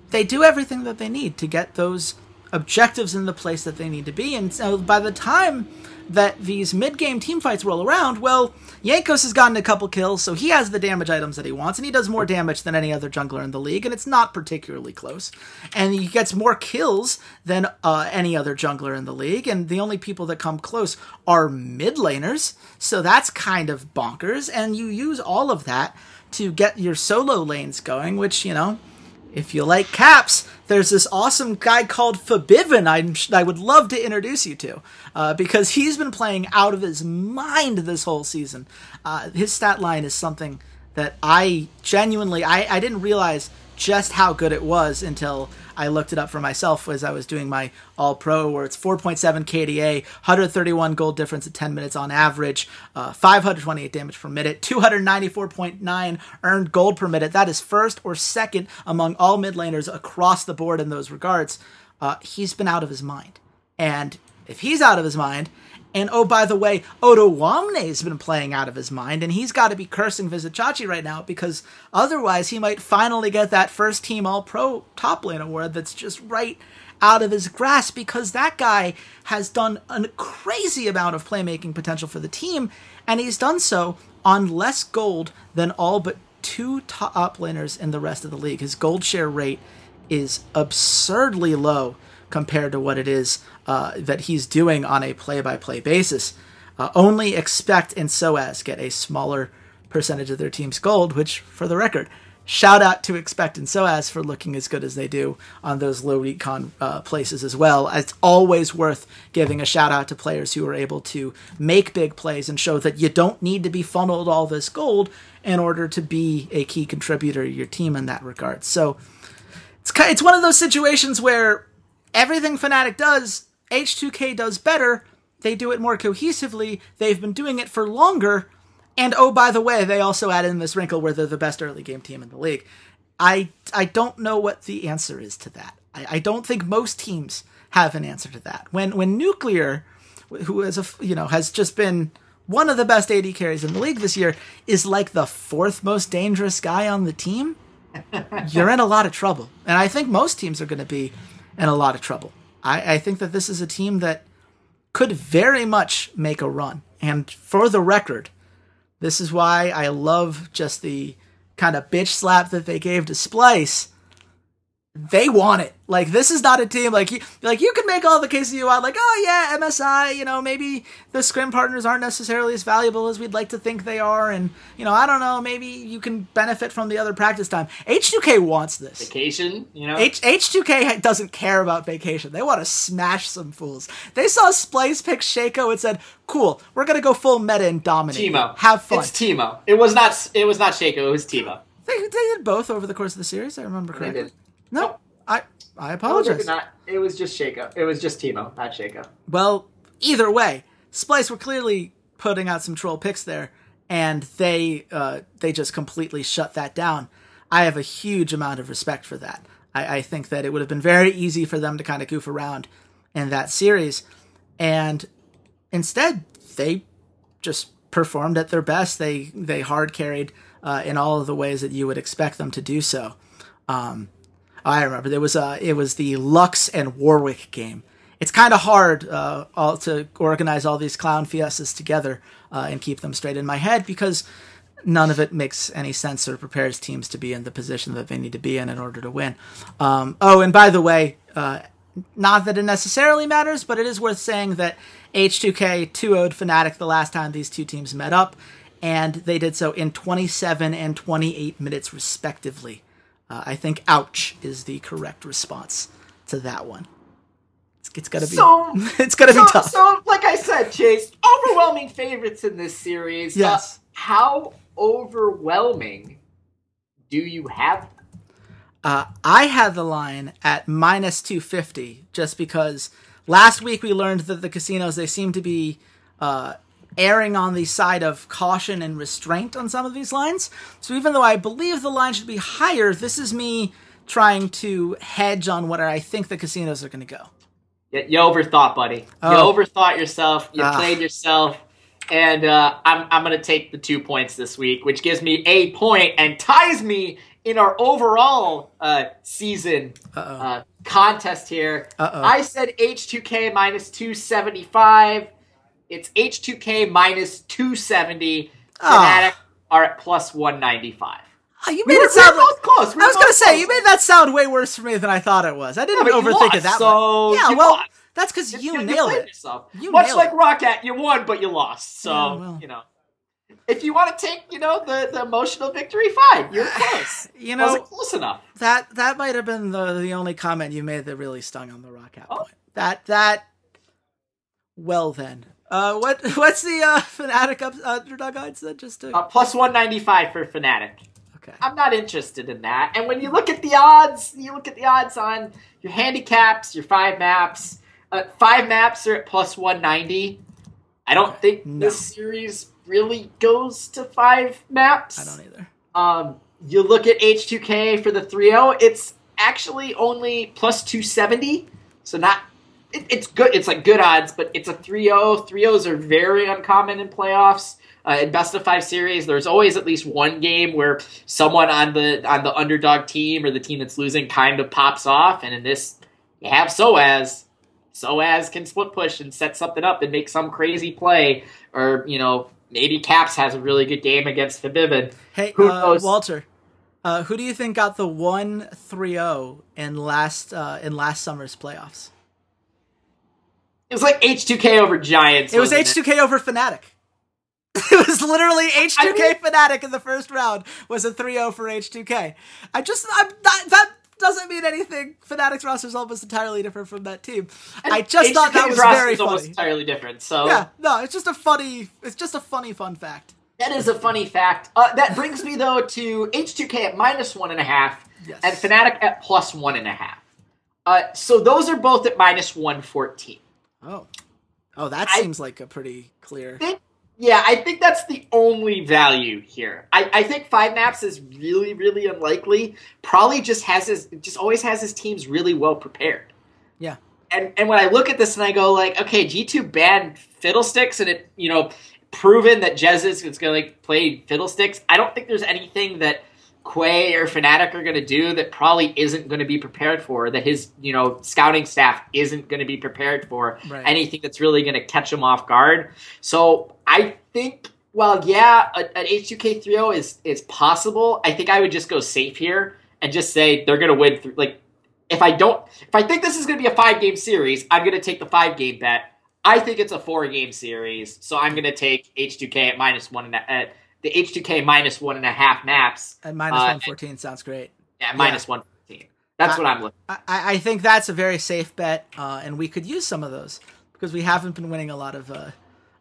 They do everything that they need to get those objectives in the place that they need to be. And so by the time that these mid game team fights roll around, well, Jankos has gotten a couple kills, so he has the damage items that he wants, and he does more damage than any other jungler in the league, and it's not particularly close. And he gets more kills than uh, any other jungler in the league, and the only people that come close are mid laners, so that's kind of bonkers. And you use all of that to get your solo lanes going, which, you know, if you like caps, there's this awesome guy called Febiven I'm, I would love to introduce you to uh, because he's been playing out of his mind this whole season. Uh, his stat line is something that I genuinely I, I didn't realize just how good it was until I looked it up for myself as I was doing my All Pro, where it's 4.7 KDA, 131 gold difference at 10 minutes on average, uh, 528 damage per minute, 294.9 earned gold per minute. That is first or second among all mid laners across the board in those regards. Uh, he's been out of his mind. And if he's out of his mind, and oh, by the way, Odoamne's been playing out of his mind, and he's got to be cursing Vizicsacsi right now because otherwise he might finally get that first team All Pro top lane award that's just right out of his grasp because that guy has done a crazy amount of playmaking potential for the team, and he's done so on less gold than all but two top laners in the rest of the league. His gold share rate is absurdly low compared to what it is uh, that he's doing on a play-by-play basis. Uh, only expect and Soaz get a smaller percentage of their team's gold, which, for the record, shout out to Expect and Soaz for looking as good as they do on those low recon uh, places as well. It's always worth giving a shout out to players who are able to make big plays and show that you don't need to be funneled all this gold in order to be a key contributor to your team in that regard. So it's it's one of those situations where everything Fnatic does, H2K does better. They do it more cohesively. They've been doing it for longer and oh, by the way, they also add in this wrinkle where they're the best early game team in the league. I I don't know what the answer is to that. I, I don't think most teams have an answer to that. When when Nuclear, who is a you know has just been one of the best AD carries in the league this year, is like the fourth most dangerous guy on the team. you're in a lot of trouble, and I think most teams are going to be in a lot of trouble. I, I think that this is a team that could very much make a run. And for the record, this is why I love just the kind of bitch slap that they gave to Splyce they want it. Like this is not a team like you like you can make all the cases you want. Like oh yeah, MSI. You know maybe the scrim partners aren't necessarily as valuable as we'd like to think they are, and you know I don't know. Maybe you can benefit from the other practice time. H2K wants this vacation. You know H H2K doesn't care about vacation. They want to smash some fools. They saw Splyce pick Shaco and said, "Cool, we're gonna go full meta and dominate. Teemo, have fun." It's Teemo. It was not. It was not Shaco. It was Teemo. They, they did both over the course of the series. I remember correctly. No, I I apologize. No, not, it was just Shaco. It was just Teemo, not Shaco. Well, either way, Splyce were clearly putting out some troll picks there, and they uh, they just completely shut that down. I have a huge amount of respect for that. I, I think that it would have been very easy for them to kind of goof around in that series, and instead they just performed at their best. They they hard carried uh, in all of the ways that you would expect them to do so. Um, I remember there was a it was the Lux and Warwick game. It's kind of hard uh, all to organize all these clown fiestas together uh, and keep them straight in my head because none of it makes any sense or prepares teams to be in the position that they need to be in in order to win. Um, oh, and by the way, uh, not that it necessarily matters, but it is worth saying that H2K 2 0'd Fnatic the last time these two teams met up, and they did so in 27 and 28 minutes respectively. Uh, I think "ouch" is the correct response to that one. it's, it's gotta be. So, it's gotta so, be tough. So, like I said, Chase, overwhelming favorites in this series. Uh, yes. Uh, how overwhelming do you have? Uh, I had the line at minus 250 just because last week we learned that the casinos they seem to be uh, erring on the side of caution and restraint on some of these lines. So even though I believe the line should be higher, this is me trying to hedge on where I think the casinos are going to go. You, you overthought, buddy. Oh. You overthought yourself. You ah. played yourself. And uh, I'm, I'm going to take the two points this week, which gives me a point and ties me in our overall uh, season uh, contest here. Uh-oh. I said H2K minus 275. It's H2K minus 270. Oh. Ah. Fnatic are at plus 195. Oh, ah, you made we it sound we close. We I was going to say you made that sound way worse for me than I thought it was. I didn't yeah, overthink lost, it that so much. Yeah, well, lost. that's because you, you, nailed it. Yourself. You Much like ROCCAT, you won, but you lost. So yeah, well. you know, if you want to take, you know, the, the emotional victory, fine. You're close. you know, close enough. That that might have been the the only comment you made that really stung on the ROCCAT oh. point. That that. Well then, uh, what what's the uh, Fnatic up, underdog odds then? Just to... uh, plus one ninety five for Fnatic. Okay. I'm not interested in that. And when you look at the odds, you look at the odds on your handicaps, your five maps. Uh, five maps are at plus one ninety. I don't think no. this series really goes to five maps. I don't either. Um, you look at H2K for the 3-0, it's actually only plus 270, so not it, it's good. It's like good odds, but it's a 3-0. 3-0s are very uncommon in playoffs. Uh, in best of five series, there's always at least one game where someone on the on the underdog team or the team that's losing kind of pops off, and in this, you have Soaz. Soaz can split push and set something up and make some crazy play, or you know, maybe Caps has a really good game against Forbidden. Hey, Who uh? Walter, uh, who do you think got the one 3-0 in last uh, in last summer's playoffs? It was like H2K over Giants. It was H2K over Fnatic. It was literally H2K I mean- Fnatic in the first round was a 3-0 for H2K. I just I'm not, that doesn't mean anything. Fnatic's roster is almost entirely different from that team. I just thought that H2K's was roster very is almost funny. entirely different. So Yeah, no, it's just a funny it's just a funny fun fact. that is a funny fact. Uh, that brings me though to H2K at minus one and a half Yes. and Fnatic at plus one and a half. Uh, so those are both at minus one fourteen. Oh. Oh, that I- seems like a pretty clear. think, yeah, I think that's the only value here. I, I think five maps is really, really unlikely. Probably just has his, just always has his teams really well prepared. Yeah. And and when I look at this and I go like, okay, G two banned Fiddlesticks and it, you know, proven that Jesiz is going to like play Fiddlesticks. I don't think there's anything that Quay or Fnatic are going to do that probably isn't going to be prepared for. That his, you know, scouting staff isn't going to be prepared for Right. anything that's really going to catch him off guard. So I think, well, yeah, an H2K 3-0 is is possible. I think I would just go safe here and just say they're going to win. Th- like, if I don't, if I think this is going to be a five game series, I'm going to take the five game bet. I think it's a four game series, so I'm going to take H2K at minus one and at the H2K minus one and a half maps And minus Uh, 114 sounds great. at minus one fifteen. That's I- what I'm looking. I, I think that's a very safe bet, uh, and we could use some of those because we haven't been winning a lot of, uh,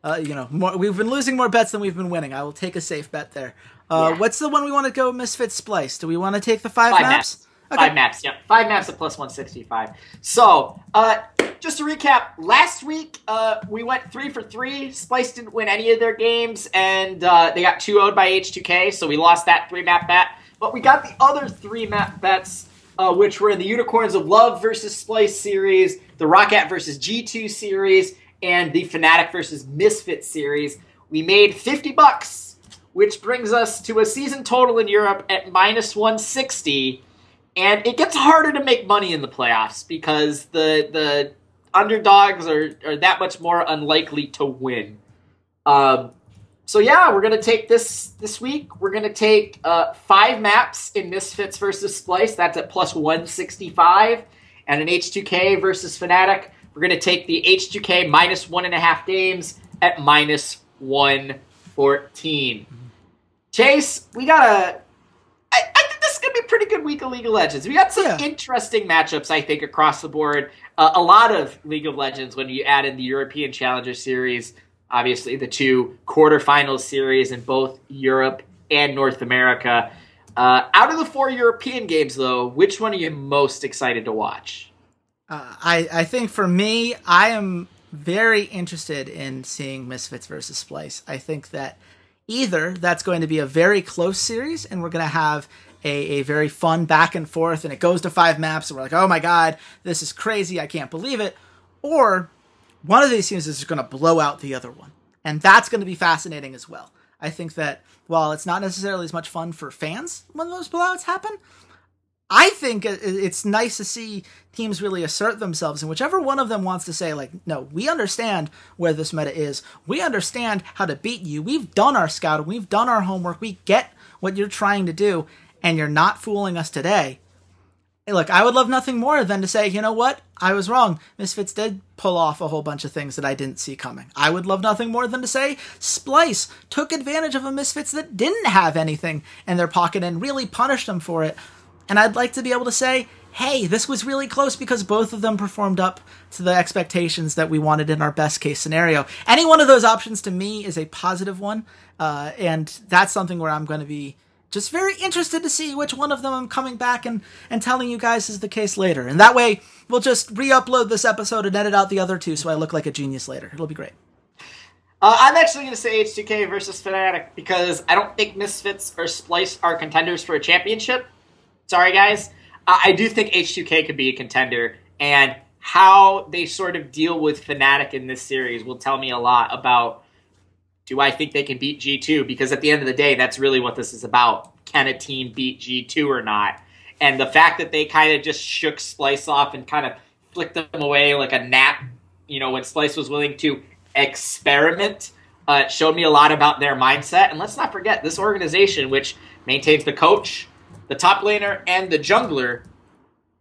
uh, you know, more, we've been losing more bets than we've been winning. I will take a safe bet there. Uh, Yeah. What's the one we want to go Misfit Splyce? Do we want to take the five, Five maps? maps. Five maps, yep. Five maps at plus 165. So, uh, just to recap, last week uh, we went three for three. Splyce didn't win any of their games, and uh, they got 2 0'd by H2K, so we lost that three map bet. But we got the other three map bets, uh, which were in the Unicorns of Love versus Splyce series, the ROCCAT versus G2 series, and the Fnatic versus Misfit series. We made 50 bucks, which brings us to a season total in Europe at minus 160. And it gets harder to make money in the playoffs because the the underdogs are, are that much more unlikely to win. Um, so yeah, we're gonna take this this week. We're gonna take uh, five maps in Misfits versus Splyce. That's at plus one sixty five, and an H2K versus Fnatic. We're gonna take the H2K minus one and a half games at minus one fourteen. Chase, we got a. I, I think this is going to be a pretty good week of League of Legends. We got some Yeah. interesting matchups, I think, across the board. Uh, a lot of League of Legends when you add in the European Challenger Series, obviously the two quarterfinals series in both Europe and North America. Uh, out of the four European games, though, which one are you most excited to watch? Uh, I, I think for me, I am very interested in seeing Misfits versus Splyce. I think that either that's going to be a very close series and we're going to have a, a very fun back and forth and it goes to five maps and we're like, oh my god, this is crazy, I can't believe it. Or one of these teams is going to blow out the other one. And that's going to be fascinating as well. I think that while it's not necessarily as much fun for fans when those blowouts happen, I think it's nice to see teams really assert themselves, and whichever one of them wants to say, like, no, we understand where this meta is. We understand how to beat you. We've done our scouting. We've done our homework. We get what you're trying to do, and you're not fooling us today. Hey, look, I would love nothing more than to say, you know what? I was wrong. Misfits did pull off a whole bunch of things that I didn't see coming. I would love nothing more than to say Splyce took advantage of a Misfits that didn't have anything in their pocket and really punished them for it. And I'd like to be able to say, hey, this was really close because both of them performed up to the expectations that we wanted in our best case scenario. Any one of those options to me is a positive one. Uh, and that's something where I'm going to be just very interested to see which one of them I'm coming back and, and telling you guys is the case later. And that way, we'll just re upload this episode and edit out the other two so I look like a genius later. It'll be great. Uh, I'm actually going to say H2K versus Fnatic because I don't think Misfits or Splyce are contenders for a championship. Sorry, guys. Uh, I do think H2K could be a contender, and how they sort of deal with Fnatic in this series will tell me a lot about do I think they can beat G2? Because at the end of the day, that's really what this is about. Can a team beat G2 or not? And the fact that they kind of just shook Splyce off and kind of flicked them away like a nap, you know, when Splyce was willing to experiment, Uh, showed me a lot about their mindset. And let's not forget, this organization, which maintains the coach, the top laner, and the jungler,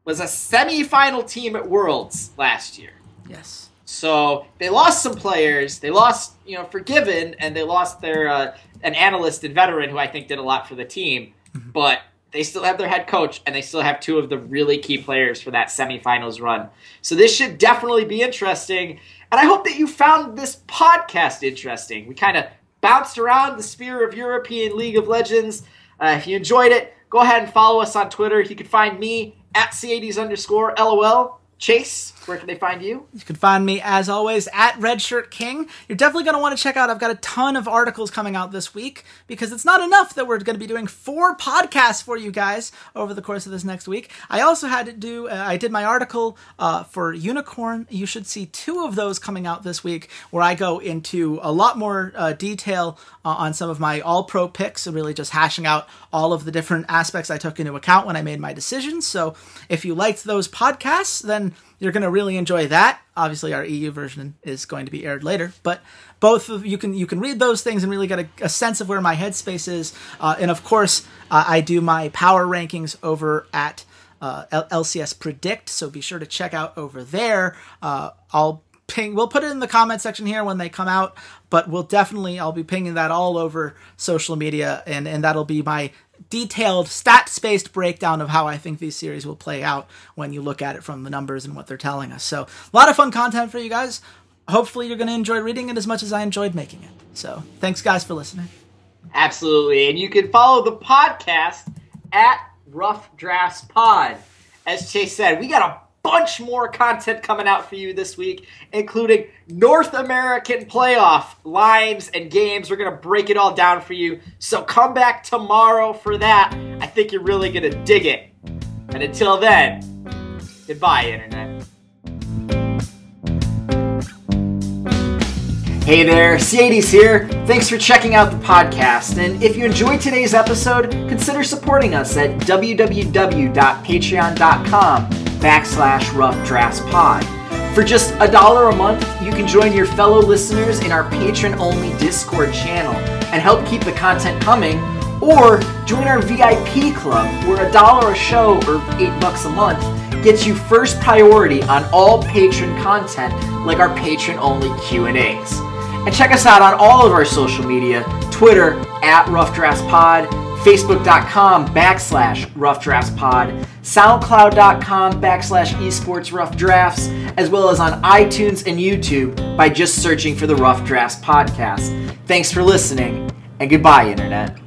was a semi-final team at Worlds last year. Yes. So they lost some players. They lost, you know, Forgiven, and they lost their uh, an analyst and veteran who I think did a lot for the team. Mm-hmm. But they still have their head coach, and they still have two of the really key players for that semifinals run. So this should definitely be interesting. And I hope that you found this podcast interesting. We kind of bounced around the sphere of European League of Legends. Uh, if you enjoyed it, go ahead and follow us on Twitter. You can find me at Ceades underscore LOL. Chase, where can they find you? You can find me, as always, at Redshirt King. You're definitely going to want to check out. I've got a ton of articles coming out this week because it's not enough that we're going to be doing four podcasts for you guys over the course of this next week. I also had to do, uh, I did my article uh, for Unikrn. You should see two of those coming out this week where I go into a lot more uh, detail uh, on some of my all pro picks and really just hashing out all of the different aspects I took into account when I made my decisions. So if you liked those podcasts, then you're going to really enjoy that. Obviously, our EU version is going to be aired later, but both of you can you can read those things and really get a, a sense of where my headspace is. Uh, and of course, uh, I do my power rankings over at uh, LCS Predict, so be sure to check out over there. Uh, I'll ping we'll put it in the comment section here when they come out but we'll definitely i'll be pinging that all over social media and and that'll be my detailed stat spaced breakdown of how i think these series will play out when you look at it from the numbers and what they're telling us. So a lot of fun content for you guys. Hopefully you're going to enjoy reading it as much as i enjoyed making it. So thanks guys for listening. Absolutely. And you can follow the podcast at rough drafts pod. As chase said we got a bunch more content coming out for you this week, including North American playoff lines and games. We're going to break it all down for you. So come back tomorrow for that. I think you're really going to dig it. And until then, goodbye, Internet. Hey there, Ceades here. Thanks for checking out the podcast. And if you enjoyed today's episode, consider supporting us at www.patreon.com backslash rough. For just a dollar a month, you can join your fellow listeners in our patron only Discord channel and help keep the content coming. Or join our VIP club, where a dollar a show or eight bucks a month gets you first priority on all patron content, like our patron only Q and A's. And check us out on all of our social media: Twitter at Rough Drafts Pod, Facebook.com backslash Rough Drafts Pod, SoundCloud.com backslash Esports Rough Drafts, as well as on iTunes and YouTube by just searching for the Rough Drafts Podcast. Thanks for listening, and goodbye, Internet.